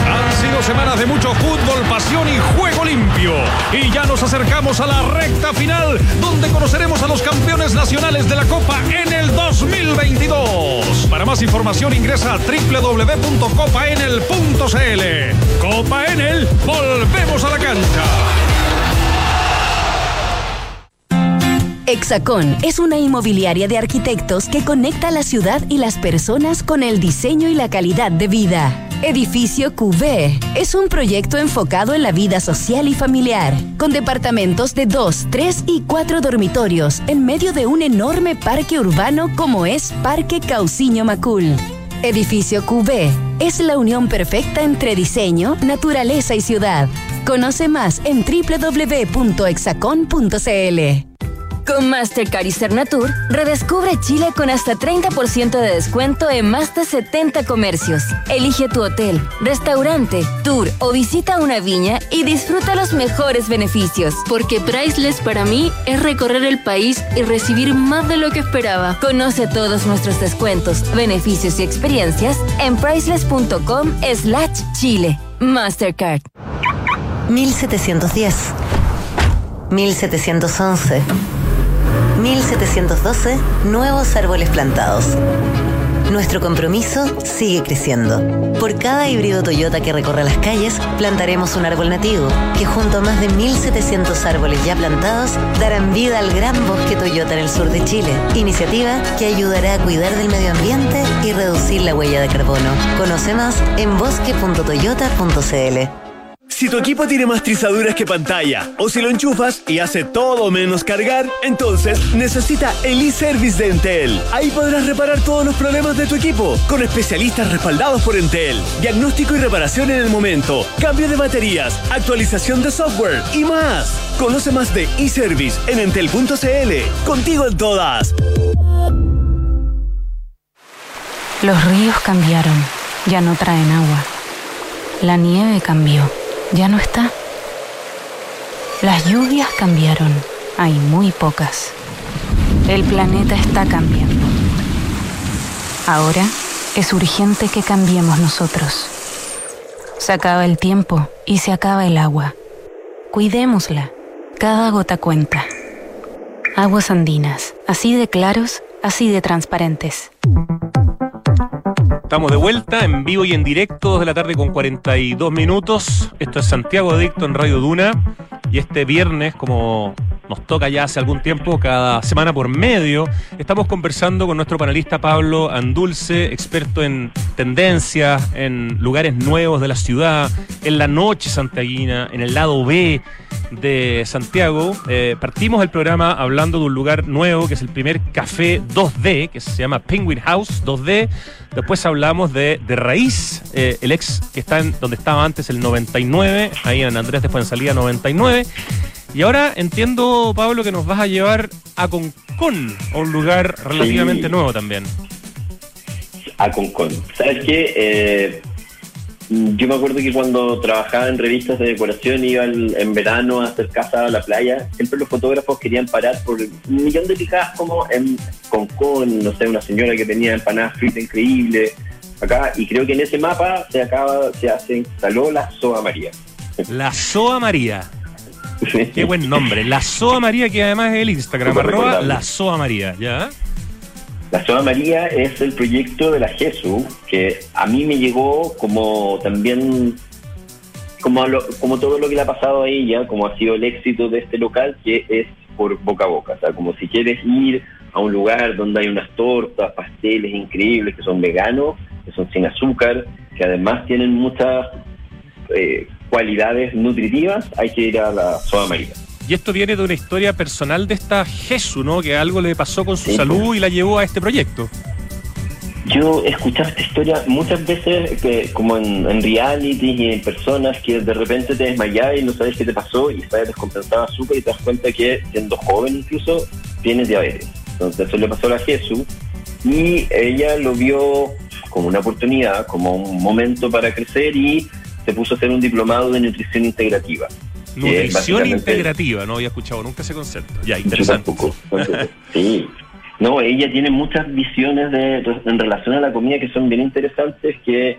Han sido semanas de mucho fútbol, pasión y juego limpio. Y ya nos acercamos a la recta final, donde conoceremos a los campeones nacionales de la Copa en el 2022. Para más información ingresa a www.copaenel.cl. Copa Enel, volvemos a la cancha. Hexacón es una inmobiliaria de arquitectos que conecta la ciudad y las personas con el diseño y la calidad de vida. Edificio QV es un proyecto enfocado en la vida social y familiar, con departamentos de 2, 3 y 4 dormitorios en medio de un enorme parque urbano como es Parque Cauciño Macul. Edificio QV es la unión perfecta entre diseño, naturaleza y ciudad. Conoce más en www.exacon.cl. Con Mastercard y Cernatur, redescubre Chile con hasta 30% de descuento en más de 70 comercios. Elige tu hotel, restaurante, tour o visita una viña y disfruta los mejores beneficios. Porque Priceless para mí es recorrer el país y recibir más de lo que esperaba. Conoce todos nuestros descuentos, beneficios y experiencias en priceless.com slash Chile. Mastercard. 1710. 1711. 1712, nuevos árboles plantados. Nuestro compromiso sigue creciendo. Por cada híbrido Toyota que recorra las calles, plantaremos un árbol nativo, que junto a más de 1.700 árboles ya plantados, darán vida al gran bosque Toyota en el sur de Chile. Iniciativa que ayudará a cuidar del medio ambiente y reducir la huella de carbono. Conoce más en bosque.toyota.cl. Si tu equipo tiene más trizaduras que pantalla, o si lo enchufas y hace todo menos cargar, entonces necesita el e-service de Entel. Ahí podrás reparar todos los problemas de tu equipo, con especialistas respaldados por Entel. Diagnóstico y reparación en el momento, cambio de baterías, actualización de software y más. Conoce más de e-service en entel.cl. Contigo en todas. Los ríos cambiaron, ya no traen agua. La nieve cambió ya no está. Las lluvias cambiaron, hay muy pocas. El planeta está cambiando. Ahora es urgente que cambiemos nosotros. Se acaba el tiempo y se acaba el agua. Cuidémosla Cada gota cuenta. Aguas andinas, así de claros, así de transparentes. Estamos de vuelta en vivo y en directo, 2 de la tarde con 42 minutos. Esto es Santiago Adicto en Radio Duna. Y este viernes, como nos toca ya hace algún tiempo, cada semana por medio, estamos conversando con nuestro panelista Pablo Andulce, experto en tendencias, en lugares nuevos de la ciudad, en la noche santiaguina, en el lado B de Santiago. Eh, partimos el programa hablando de un lugar nuevo que es el primer café 2D, que se llama Penguin House 2D. Después hablamos de, de Raíz, eh, el ex que está en donde estaba antes el 99, ahí en Andrés de Fuensalía 99. Y ahora entiendo, Pablo, que nos vas a llevar a Concón, a un lugar relativamente Sí. nuevo también. a Concón. ¿Sabes qué? Eh, yo me acuerdo que cuando trabajaba en revistas de decoración, iba en verano a hacer casa a la playa, siempre los fotógrafos querían parar por un millón de picadas como en Concón, no sé, una señora que tenía empanadas fritas increíbles acá, y creo que en ese mapa se acaba, se hace, instaló la Soa María. La Soa María. Qué buen nombre. La Soa María, que además es el Instagram, arroba la Soa María, ¿ya? La Soda María es el proyecto de la GESU, que a mí me llegó como también, como, lo- como todo lo que le ha pasado a ella, como ha sido el éxito de este local, que es por boca a boca. O sea, como si quieres ir a un lugar donde hay unas tortas, pasteles increíbles que son veganos, que son sin azúcar, que además tienen muchas eh, cualidades nutritivas, hay que ir a la Soda María. Y esto viene de una historia personal de esta Jesús, ¿no? Que algo le pasó con su Sí, salud y la llevó a este proyecto. Yo he escuchado esta historia muchas veces, que, como en, en reality y en personas que de repente te desmayas y no sabes qué te pasó y estás descompensado de azúcar y te das cuenta que siendo joven incluso tienes diabetes. Entonces eso le pasó a la Jesús y ella lo vio como una oportunidad, como un momento para crecer y se puso a hacer un diplomado de nutrición integrativa. Nutrición integrativa, no había escuchado nunca ese concepto. Ya, yo interesante. tampoco. Sí. No, ella tiene muchas visiones de, en relación a la comida que son bien interesantes, que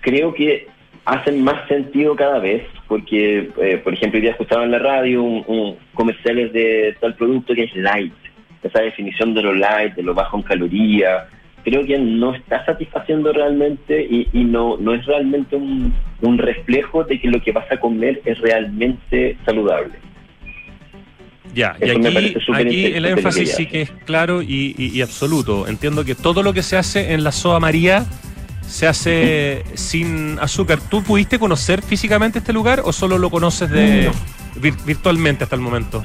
creo que hacen más sentido cada vez, porque, eh, por ejemplo, hoy día escuchaba en la radio un, un comerciales de tal producto que es light, esa definición de lo light, de lo bajo en calorías, creo que no está satisfaciendo realmente y, y no, no es realmente un, un reflejo de que lo que vas a comer es realmente saludable. Ya, y Eso aquí, aquí el énfasis que sí que es claro y, y- y absoluto. Entiendo que todo lo que se hace en la Soa María se hace sin azúcar. ¿Tú pudiste conocer físicamente este lugar o solo lo conoces de vir- virtualmente hasta el momento?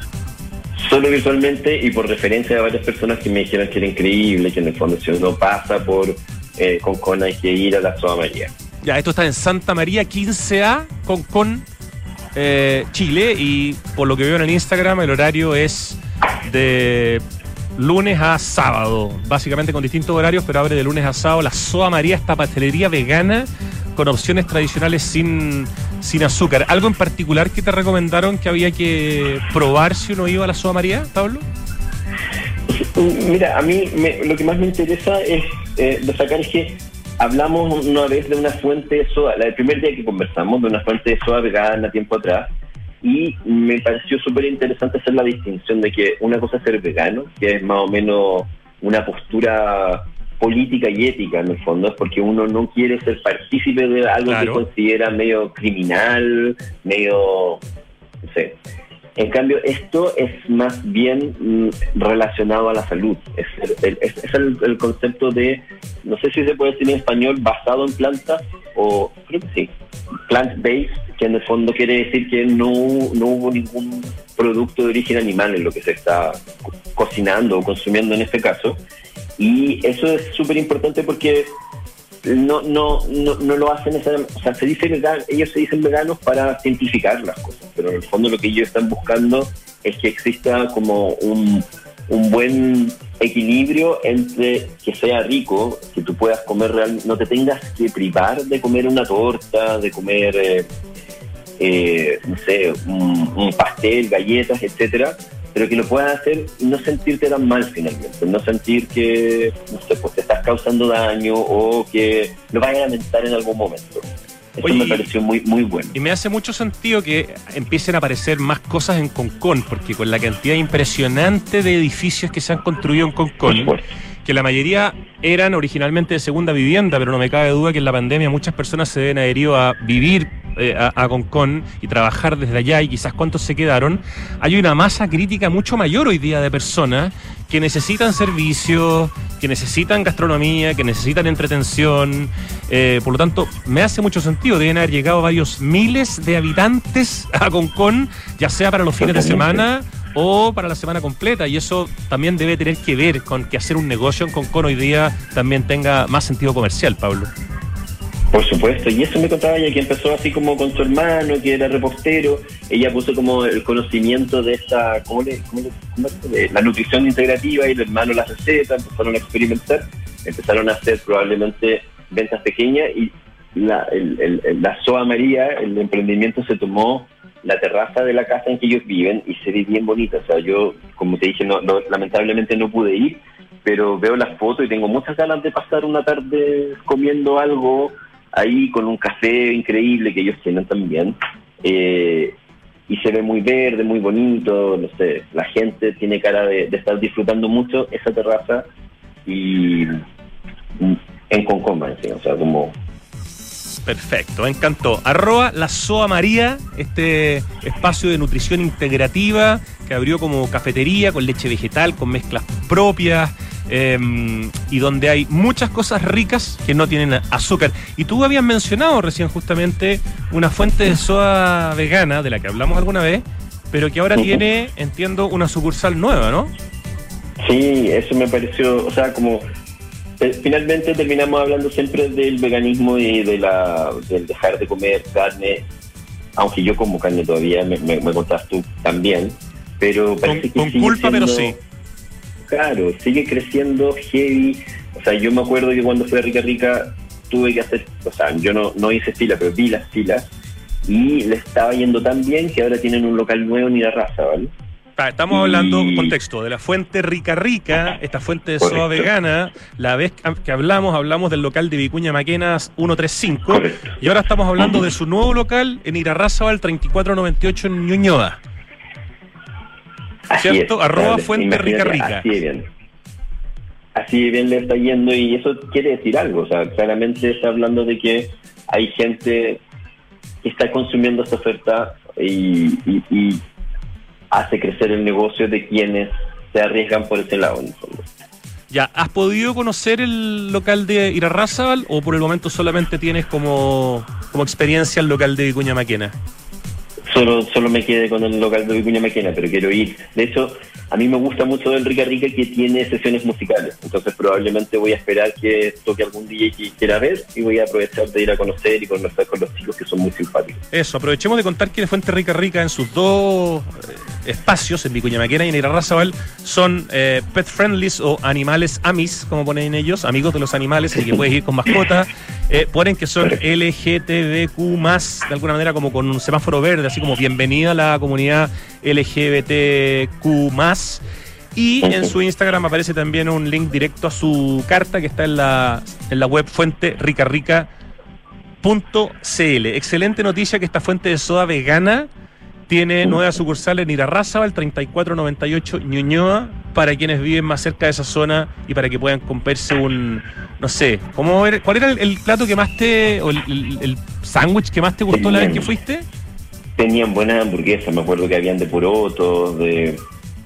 Solo virtualmente y por referencia de varias personas que me dijeron que era increíble, que en el fondo si uno pasa por eh, Concón hay que ir a la Soa María. Ya, esto está en Santa María 15A, con, con eh, Chile, y por lo que veo en el Instagram, el horario es de lunes a sábado, básicamente con distintos horarios, pero abre de lunes a sábado. La Soa María, esta pastelería vegana con opciones tradicionales sin, sin azúcar. ¿Algo en particular que te recomendaron que había que probar si uno iba a la Soa María, Pablo? Mira, a mí me- lo que más me interesa es eh, destacar es que hablamos una vez de una fuente de soda, la del primer día que conversamos, de una fuente de soda vegana tiempo atrás, y me pareció súper interesante hacer la distinción de que una cosa es ser vegano, que es más o menos una postura política y ética en el fondo, es porque uno no quiere ser partícipe de algo Claro. que considera medio criminal, medio, no sé, en cambio, esto es más bien mm, relacionado a la salud. Es, el, es- es el, el concepto de, no sé si se puede decir en español, basado en plantas, o creo que sí, plant-based, que en el fondo quiere decir que no, no hubo ningún producto de origen animal en lo que se está co- cocinando o consumiendo en este caso. Y eso es súper importante porque no, no, no, no lo hacen necesariamente, o sea, se vegan- ellos se dicen veganos para simplificar las cosas, pero en el fondo lo que ellos están buscando es que exista como un, un buen equilibrio entre que sea rico, que tú puedas comer real, no te tengas que privar de comer una torta, de comer, eh, eh, no sé, un, un pastel, galletas, etcétera, pero que lo puedas hacer y no sentirte tan mal finalmente, no sentir que, no sé, pues te estás causando daño o que lo vayas a lamentar en algún momento. Eso Oye, me pareció muy, muy bueno. Y me hace mucho sentido que empiecen a aparecer más cosas en Concón, porque con la cantidad impresionante de edificios que se han construido en Concón, que la mayoría eran originalmente de segunda vivienda, pero no me cabe duda que en la pandemia muchas personas se deben haber ido a vivir eh, a, a Concón y trabajar desde allá y quizás cuántos se quedaron. Hay una masa crítica mucho mayor hoy día de personas que necesitan servicios, que necesitan gastronomía, que necesitan entretención. eh, por lo tanto, me hace mucho sentido. Deben haber llegado varios miles de habitantes a Concón, ya sea para los fines de semana o para la semana completa. Y eso también debe tener que ver con que hacer un negocio en Concón hoy día también tenga más sentido comercial, Pablo. Por supuesto, y eso me contaba ella que empezó así como con su hermano, que era repostero. Ella puso como el conocimiento de esta, ¿cómo le, cómo le- cómo de la nutrición integrativa y el hermano la receta, empezaron a experimentar, empezaron a hacer probablemente ventas pequeñas y la, el- el- la SOA María, el emprendimiento se tomó la terraza de la casa en que ellos viven y se ve bien bonita. O sea, yo, como te dije, no, no- lamentablemente no pude ir, pero veo las fotos y tengo muchas ganas de pasar una tarde comiendo algo ahí con un café increíble que ellos tienen también. Eh, y se ve muy verde, muy bonito, no sé, la gente tiene cara de, estar disfrutando mucho esa terraza y mm, en Concoma, encima, o sea, como Perfecto, me encantó. Arroba la SOA María, este espacio de nutrición integrativa que abrió como cafetería con leche vegetal, con mezclas propias. eh, y donde hay muchas cosas ricas que no tienen azúcar. Y tú habías mencionado recién justamente una fuente de soda vegana, de la que hablamos alguna vez, pero que ahora tiene, entiendo, una sucursal nueva, ¿no? Sí, eso me pareció, o sea, como finalmente terminamos hablando siempre del veganismo y de la del dejar de comer carne, aunque yo como carne todavía, me, me, me contás tú también, pero Con, parece que con sigue culpa, pero sí. siendo- Claro, sigue creciendo heavy. O sea, yo me acuerdo que cuando fui a Rica Rica tuve que hacer, o sea, yo no, no hice fila, pero vi las filas y le estaba yendo tan bien que ahora tienen un local nuevo en Irarraza, ¿vale? Estamos hablando, contexto, de la fuente Rica Rica, esta fuente de soda vegana. La vez que hablamos, hablamos del local de Vicuña Maquenas 135. Correcto. Y ahora estamos hablando de su nuevo local en Irarrázaval 3498 en Ñuñoa. Así ¿Cierto? es, Arroba Fuente Rica Rica. Así de bien. Así de bien le está yendo y eso quiere decir algo. O sea, claramente está hablando de que hay gente que está consumiendo esta oferta y, y- y hace crecer el negocio de quienes se arriesgan por ese lado. en el fondo. Ya, ¿has podido conocer el local de Irarrázaval o por el momento solamente tienes como, como experiencia el local de Vicuña Maquena? Solo, solo me quedé con el local de Vicuña Maquena, pero quiero ir. De hecho, a mí me gusta mucho del Rica Rica que tiene sesiones musicales. Entonces probablemente voy a esperar que toque algún DJ que quiera ver y voy a aprovechar de ir a conocer y conversar con los chicos que son muy simpáticos. Eso, aprovechemos de contar que Fuente Rica Rica en sus dos eh, espacios, en Vicuña Maquena y en Irarrázaval, son eh, pet friendlies o animales amis, como ponen ellos, amigos de los animales, y que puedes ir con mascota. Eh, ponen que son LGTBQ, de alguna manera como con un semáforo verde, así como bienvenida a la comunidad LGBTQ. Y en su Instagram aparece también un link directo a su carta que está en la, en la web fuente rica rica .cl. Excelente noticia que esta fuente de soda vegana tiene nueva sucursal en Irarrázaval, 3498 Ñuñoa, para quienes viven más cerca de esa zona y para que puedan comprarse un, no sé, ¿cómo era- ¿cuál era el, el plato que más te, o el, el- el sándwich que más te gustó la vez que fuiste? Tenían buenas hamburguesas, me acuerdo que habían de porotos, de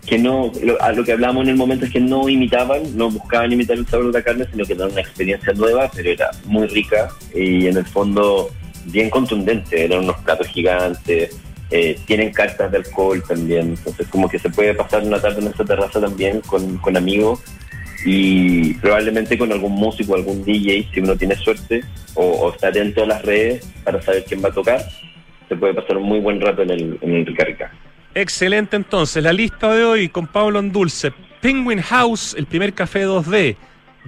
que no, lo, a lo que hablábamos en el momento es que no imitaban, no buscaban imitar el sabor de la carne, sino que daban una experiencia nueva, pero era muy rica y en el fondo bien contundente, eran unos platos gigantes, eh, tienen cartas de alcohol también, entonces como que se puede pasar una tarde en esa terraza también con, con amigos y probablemente con algún músico, algún DJ, si uno tiene suerte, o, o está atento a las redes para saber quién va a tocar, se puede pasar un muy buen rato en el, en el Rica Rica. Excelente entonces, la lista de hoy con Pablo Endulce, Penguin House, el primer café 2D,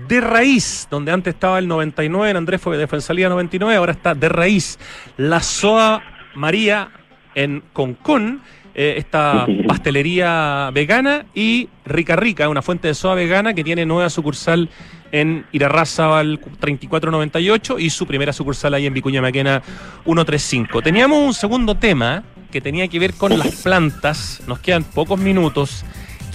De Raíz, donde antes estaba el 99, en Andrés fue de Fuensalía 99, ahora está De Raíz, La Soa María en Concón, eh, esta pastelería vegana y Rica Rica, una fuente de soda vegana que tiene nueva sucursal en Irarrázaval 3498 y su primera sucursal ahí en Vicuña Maquena 135. Teníamos un segundo tema que tenía que ver con las plantas. Nos quedan pocos minutos.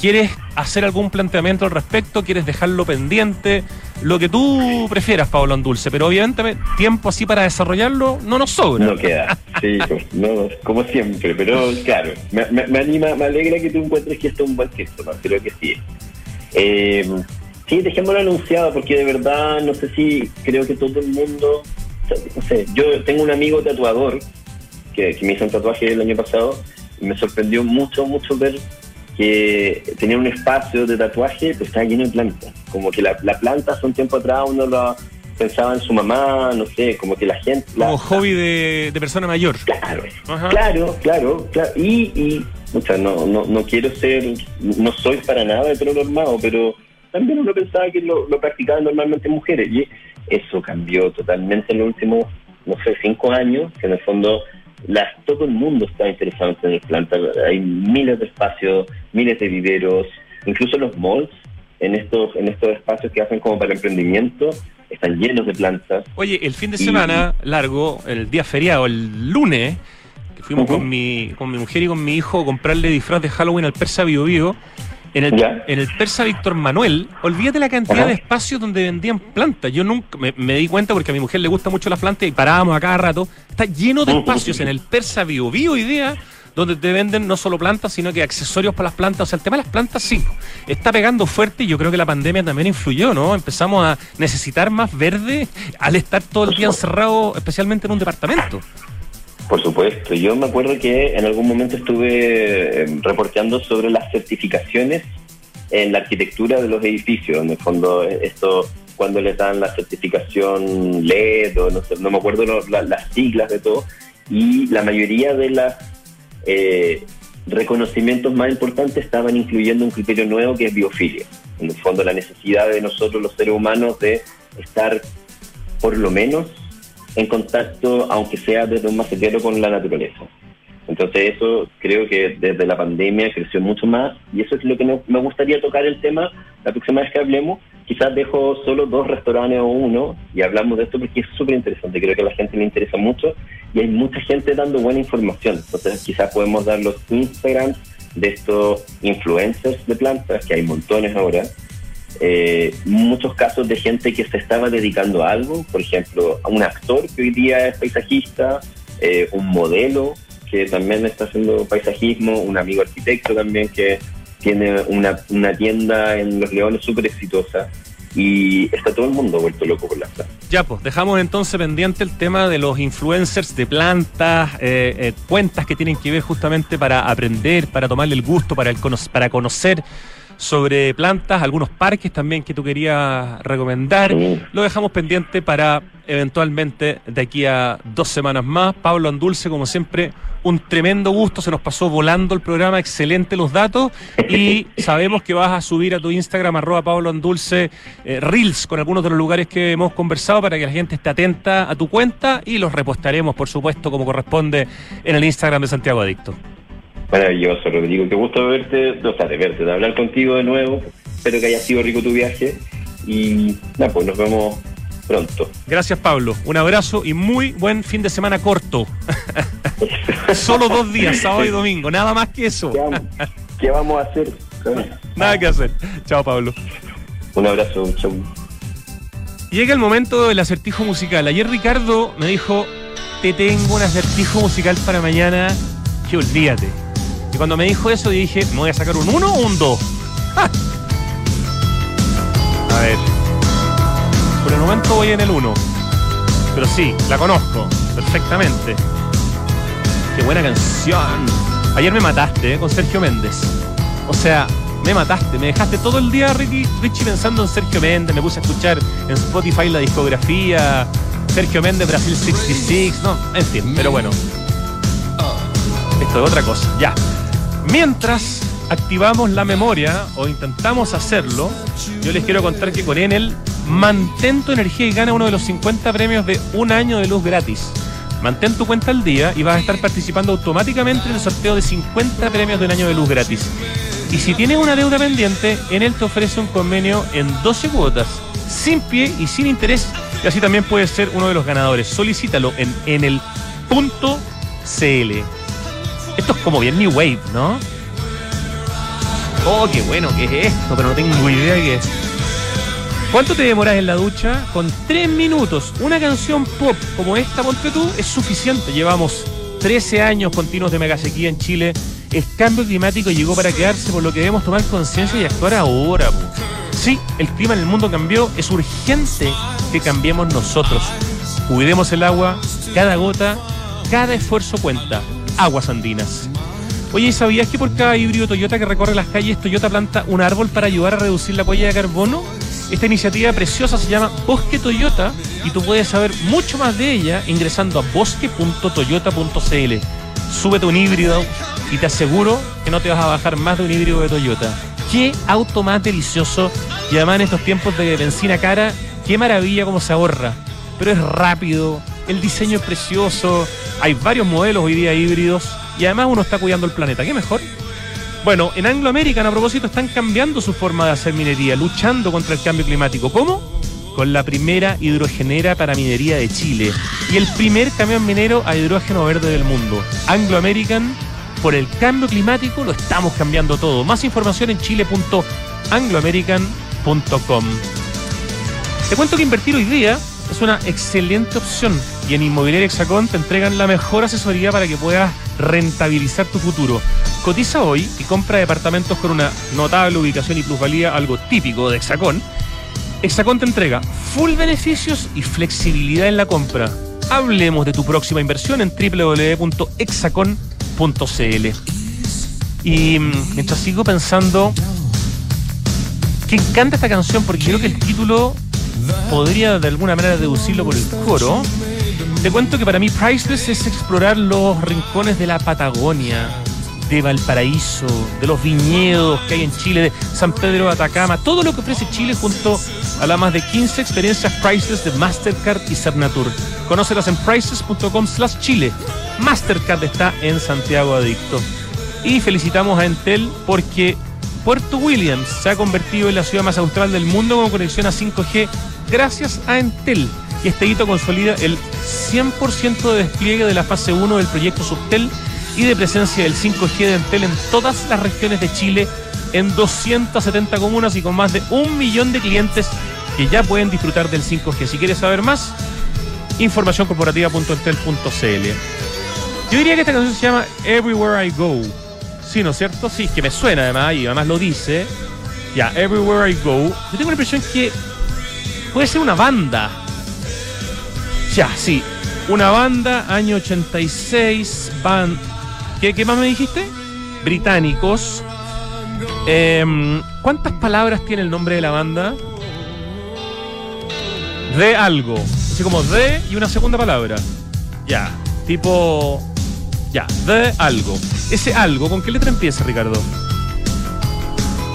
¿Quieres hacer algún planteamiento al respecto? ¿Quieres dejarlo pendiente? Lo que tú prefieras, Pablo Andulce, pero obviamente tiempo así para desarrollarlo no nos sobra. No queda, sí, pues, no, como siempre, pero claro, me, me, anima, me alegra que tú encuentres que esto es un buen texto, ¿no? creo que sí. Eh, sí, dejémoslo anunciado, porque de verdad, no sé si creo que todo el mundo, no sé, yo tengo un amigo tatuador que, que me hizo un tatuaje el año pasado y me sorprendió mucho, mucho ver que tenía un espacio de tatuaje, pues estaba lleno de plantas. Como que la, planta hace un tiempo atrás uno lo pensaba en su mamá, no sé, como que la gente... Como hobby de, persona mayor. Claro, claro, claro, claro. Y, y o sea, no, no, no quiero ser, no soy para nada de pelo normado, pero también uno pensaba que lo, lo practicaban normalmente mujeres. Y eso cambió totalmente en los últimos, no sé, cinco años, que en el fondo las, todo el mundo está interesado en tener plantas. Hay miles de espacios, miles de viveros, incluso los malls en estos, en estos espacios que hacen como para emprendimiento están llenos de plantas. Oye, el fin de semana largo, el día feriado, el lunes, que fuimos con, mi, con mi mujer y con mi hijo a comprarle disfraz de Halloween al Persa Bio Bio, en el, en el Persa Víctor Manuel, olvídate la cantidad de espacios donde vendían plantas. Yo nunca me, di cuenta porque a mi mujer le gusta mucho las plantas y parábamos a cada rato. Está lleno de espacios en el Persa Bio Bio Idea donde te venden no solo plantas, sino que accesorios para las plantas. O sea, el tema de las plantas sí, está pegando fuerte y yo creo que la pandemia también influyó, ¿no? Empezamos a necesitar más verde al estar todo el día encerrado, especialmente en un departamento. Por supuesto, yo me acuerdo que en algún momento estuve em, reporteando sobre las certificaciones en la arquitectura de los edificios. En el fondo, esto cuando les dan la certificación LED o no, sé, no me acuerdo las siglas de todo, y la mayoría de los eh, reconocimientos más importantes estaban incluyendo un criterio nuevo que es biofilia. En el fondo, la necesidad de nosotros los seres humanos de estar por lo menos en contacto, aunque sea desde un macetero, con la naturaleza. Entonces eso creo que desde la pandemia creció mucho más y eso es lo que me gustaría tocar el tema la próxima vez que hablemos. Quizás dejo solo dos restaurantes o uno y hablamos de esto porque es súper interesante. Creo que a la gente le interesa mucho y hay mucha gente dando buena información. Entonces quizás podemos dar los Instagrams de estos influencers de plantas, que hay montones ahora, eh, muchos casos de gente que se estaba dedicando a algo, por ejemplo, a un actor que hoy día es paisajista, eh, un modelo que también está haciendo paisajismo, un amigo arquitecto también que tiene una, una tienda en Los Leones súper exitosa y está todo el mundo vuelto loco por las plantas. Ya, pues dejamos entonces pendiente el tema de los influencers de plantas, eh, eh, cuentas que tienen que ver justamente para aprender, para tomarle el gusto, para, el, para conocer sobre plantas, algunos parques también que tú querías recomendar. Lo dejamos pendiente para eventualmente de aquí a dos semanas más. Pablo Andulce, como siempre, un tremendo gusto. Se nos pasó volando el programa, excelente los datos. Y sabemos que vas a subir a tu Instagram, arroba Pablo Andulce, eh, Reels con algunos de los lugares que hemos conversado para que la gente esté atenta a tu cuenta y los repostaremos, por supuesto, como corresponde en el Instagram de Santiago Adicto. Maravilloso, Rodrigo. Qué gusto verte, o sea, de verte, de hablar contigo de nuevo. Espero que haya sido rico tu viaje. Y nada, pues nos vemos pronto. Gracias, Pablo. Un abrazo y muy buen fin de semana corto. Solo dos días, sábado y domingo. Nada más que eso. ¿Qué vamos, a hacer? Nada que hacer. Chao, Pablo. Un abrazo, chau. Llega el momento del acertijo musical. Ayer Ricardo me dijo, te tengo un acertijo musical para mañana que olvídate. Cuando me dijo eso, dije, ¿me voy a sacar un 1 o un 2? A ver. Por el momento voy en el 1. Pero sí, la conozco perfectamente. Qué buena canción. Ayer me mataste ¿eh? con Sergio Méndez. O sea, me mataste, me dejaste todo el día, Ricky, Richie, pensando en Sergio Méndez. Me puse a escuchar en Spotify la discografía. Sergio Méndez, Brasil 66. No, en fin, pero bueno. Esto es otra cosa. Ya. Mientras activamos la memoria o intentamos hacerlo, yo les quiero contar que con Enel mantén tu energía y gana uno de los 50 premios de un año de luz gratis. Mantén tu cuenta al día y vas a estar participando automáticamente en el sorteo de 50 premios de un año de luz gratis. Y si tienes una deuda pendiente, Enel te ofrece un convenio en 12 cuotas sin pie y sin interés. Y así también puedes ser uno de los ganadores. Solicítalo en, en el punto CL. Esto es como bien New Wave, ¿no? Oh, qué bueno que es esto, pero no tengo idea de qué es. ¿Cuánto te demoras en la ducha? Con tres minutos. Una canción pop como esta, ponte tú, es suficiente. Llevamos 13 años continuos de mega sequía en Chile. El cambio climático llegó para quedarse, por lo que debemos tomar conciencia y actuar ahora. po. Sí, el clima en el mundo cambió. Es urgente que cambiemos nosotros. Cuidemos el agua, cada gota, cada esfuerzo cuenta. Aguas andinas. Oye, ¿y ¿sabías que por cada híbrido Toyota que recorre las calles, Toyota planta un árbol para ayudar a reducir la huella de carbono? Esta iniciativa preciosa se llama Bosque Toyota y tú puedes saber mucho más de ella ingresando a bosque.toyota.cl. Súbete un híbrido y te aseguro que no te vas a bajar más de un híbrido de Toyota. Qué auto más delicioso y además en estos tiempos de benzina cara, qué maravilla cómo se ahorra. Pero es rápido, el diseño es precioso, hay varios modelos hoy día híbridos y además uno está cuidando el planeta. ¿Qué mejor? Bueno, en Anglo American, a propósito, están cambiando su forma de hacer minería, luchando contra el cambio climático. ¿Cómo? Con la primera hidrogenera para minería de Chile y el primer camión minero a hidrógeno verde del mundo. Anglo American, por el cambio climático, lo estamos cambiando todo. Más información en chile.angloamerican.com. Te cuento que invertir hoy día es una excelente opción y en Inmobiliaria Hexacón te entregan la mejor asesoría para que puedas rentabilizar tu futuro. Cotiza hoy y compra departamentos con una notable ubicación y plusvalía, algo típico de Hexacón. Hexacón te entrega full beneficios y flexibilidad en la compra. Hablemos de tu próxima inversión en www.hexacon.cl. Y mm, mientras sigo pensando que encanta esta canción porque creo que el título podría de alguna manera deducirlo por el coro. Te cuento que para mí Priceless es explorar los rincones de la Patagonia, de Valparaíso, de los viñedos que hay en Chile, de San Pedro de Atacama, todo lo que ofrece Chile junto a las más de 15 experiencias Priceless de Mastercard y Cernatur. Conócelas en priceless.com slash Chile. Mastercard está en Santiago Adicto. Y felicitamos a Entel porque Puerto Williams se ha convertido en la ciudad más austral del mundo con conexión a 5G gracias a Entel. Y este hito consolida el 100% de despliegue de la fase 1 del proyecto Subtel y de presencia del 5G de Entel en todas las regiones de Chile, en 270 comunas y con más de un millón de clientes que ya pueden disfrutar del 5G. Si quieres saber más, informacióncorporativa.entel.cl. Yo diría que esta canción se llama Everywhere I Go. Sí, ¿no es cierto? Sí, que me suena además y además lo dice. Ya, Everywhere I Go. Yo tengo la impresión que puede ser una banda. Ya, sí. Una banda, año 86, band. ¿Qué, qué más me dijiste? Británicos. Em, ¿Cuántas palabras tiene el nombre de la banda? De algo. Así como de y una segunda palabra. Ya. Tipo. Ya, de algo. Ese algo, ¿con qué letra empieza, Ricardo?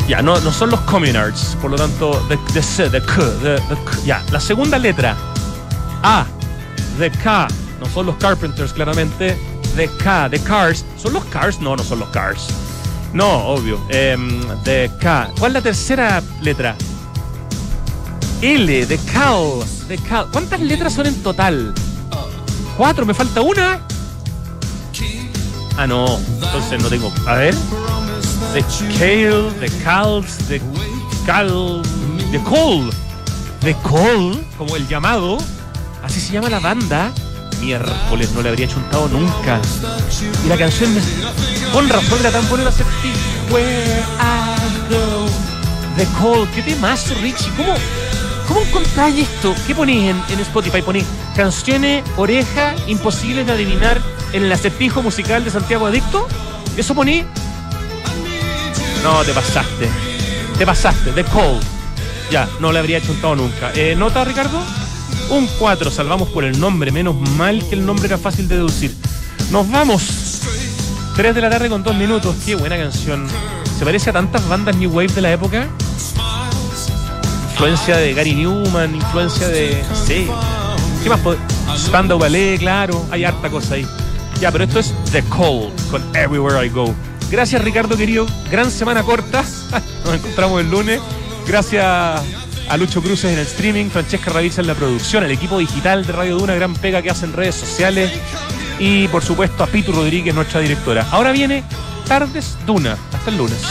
Ya, no, no son los Communards, por lo tanto, de, de C, de K. Ya, la segunda letra. A, de K. No son los Carpenters, claramente. De K, de Cars. ¿Son los Cars? No, no son los Cars. No, obvio. De K. ¿Cuál es la tercera letra? L, de Cal. De Cal. ¿Cuántas letras son en total? Cuatro, me falta una. Ah, no. Entonces no tengo. A ver. De Kale, de Cals, de Cal. De Cole. De Cole, como el llamado. Así se llama la banda. Miércoles, no le habría chuntado nunca. Y la canción, con razón, era tan buena Where I. The Call, qué temazo, Richie. ¿Cómo, cómo encontráis esto? ¿Qué ponéis en, en Spotify? Ponéis canciones, oreja, imposibles de adivinar en el acertijo musical de Santiago Adicto. ¿Eso poní? No, te pasaste. Te pasaste. The Call. Ya, no le habría chuntado nunca. Eh, ¿Nota, Ricardo? Un 4, salvamos por el nombre. Menos mal que el nombre era fácil de deducir. Nos vamos. 3 de la tarde con 2 minutos. Qué buena canción. Se parece a tantas bandas New Wave de la época. Influencia de Gary Newman, influencia de. Sí. ¿Qué más? Spandau Ballet, claro. Hay harta cosa ahí. Ya, pero esto es The Call con Everywhere I Go. Gracias, Ricardo, querido. Gran semana corta. Nos encontramos el lunes. Gracias a Lucho Cruces en el streaming, Francesca Ravisa en la producción, al equipo digital de Radio Duna, gran pega que hacen redes sociales y por supuesto a Pitu Rodríguez, nuestra directora. Ahora viene Tardes Duna. Hasta el lunes.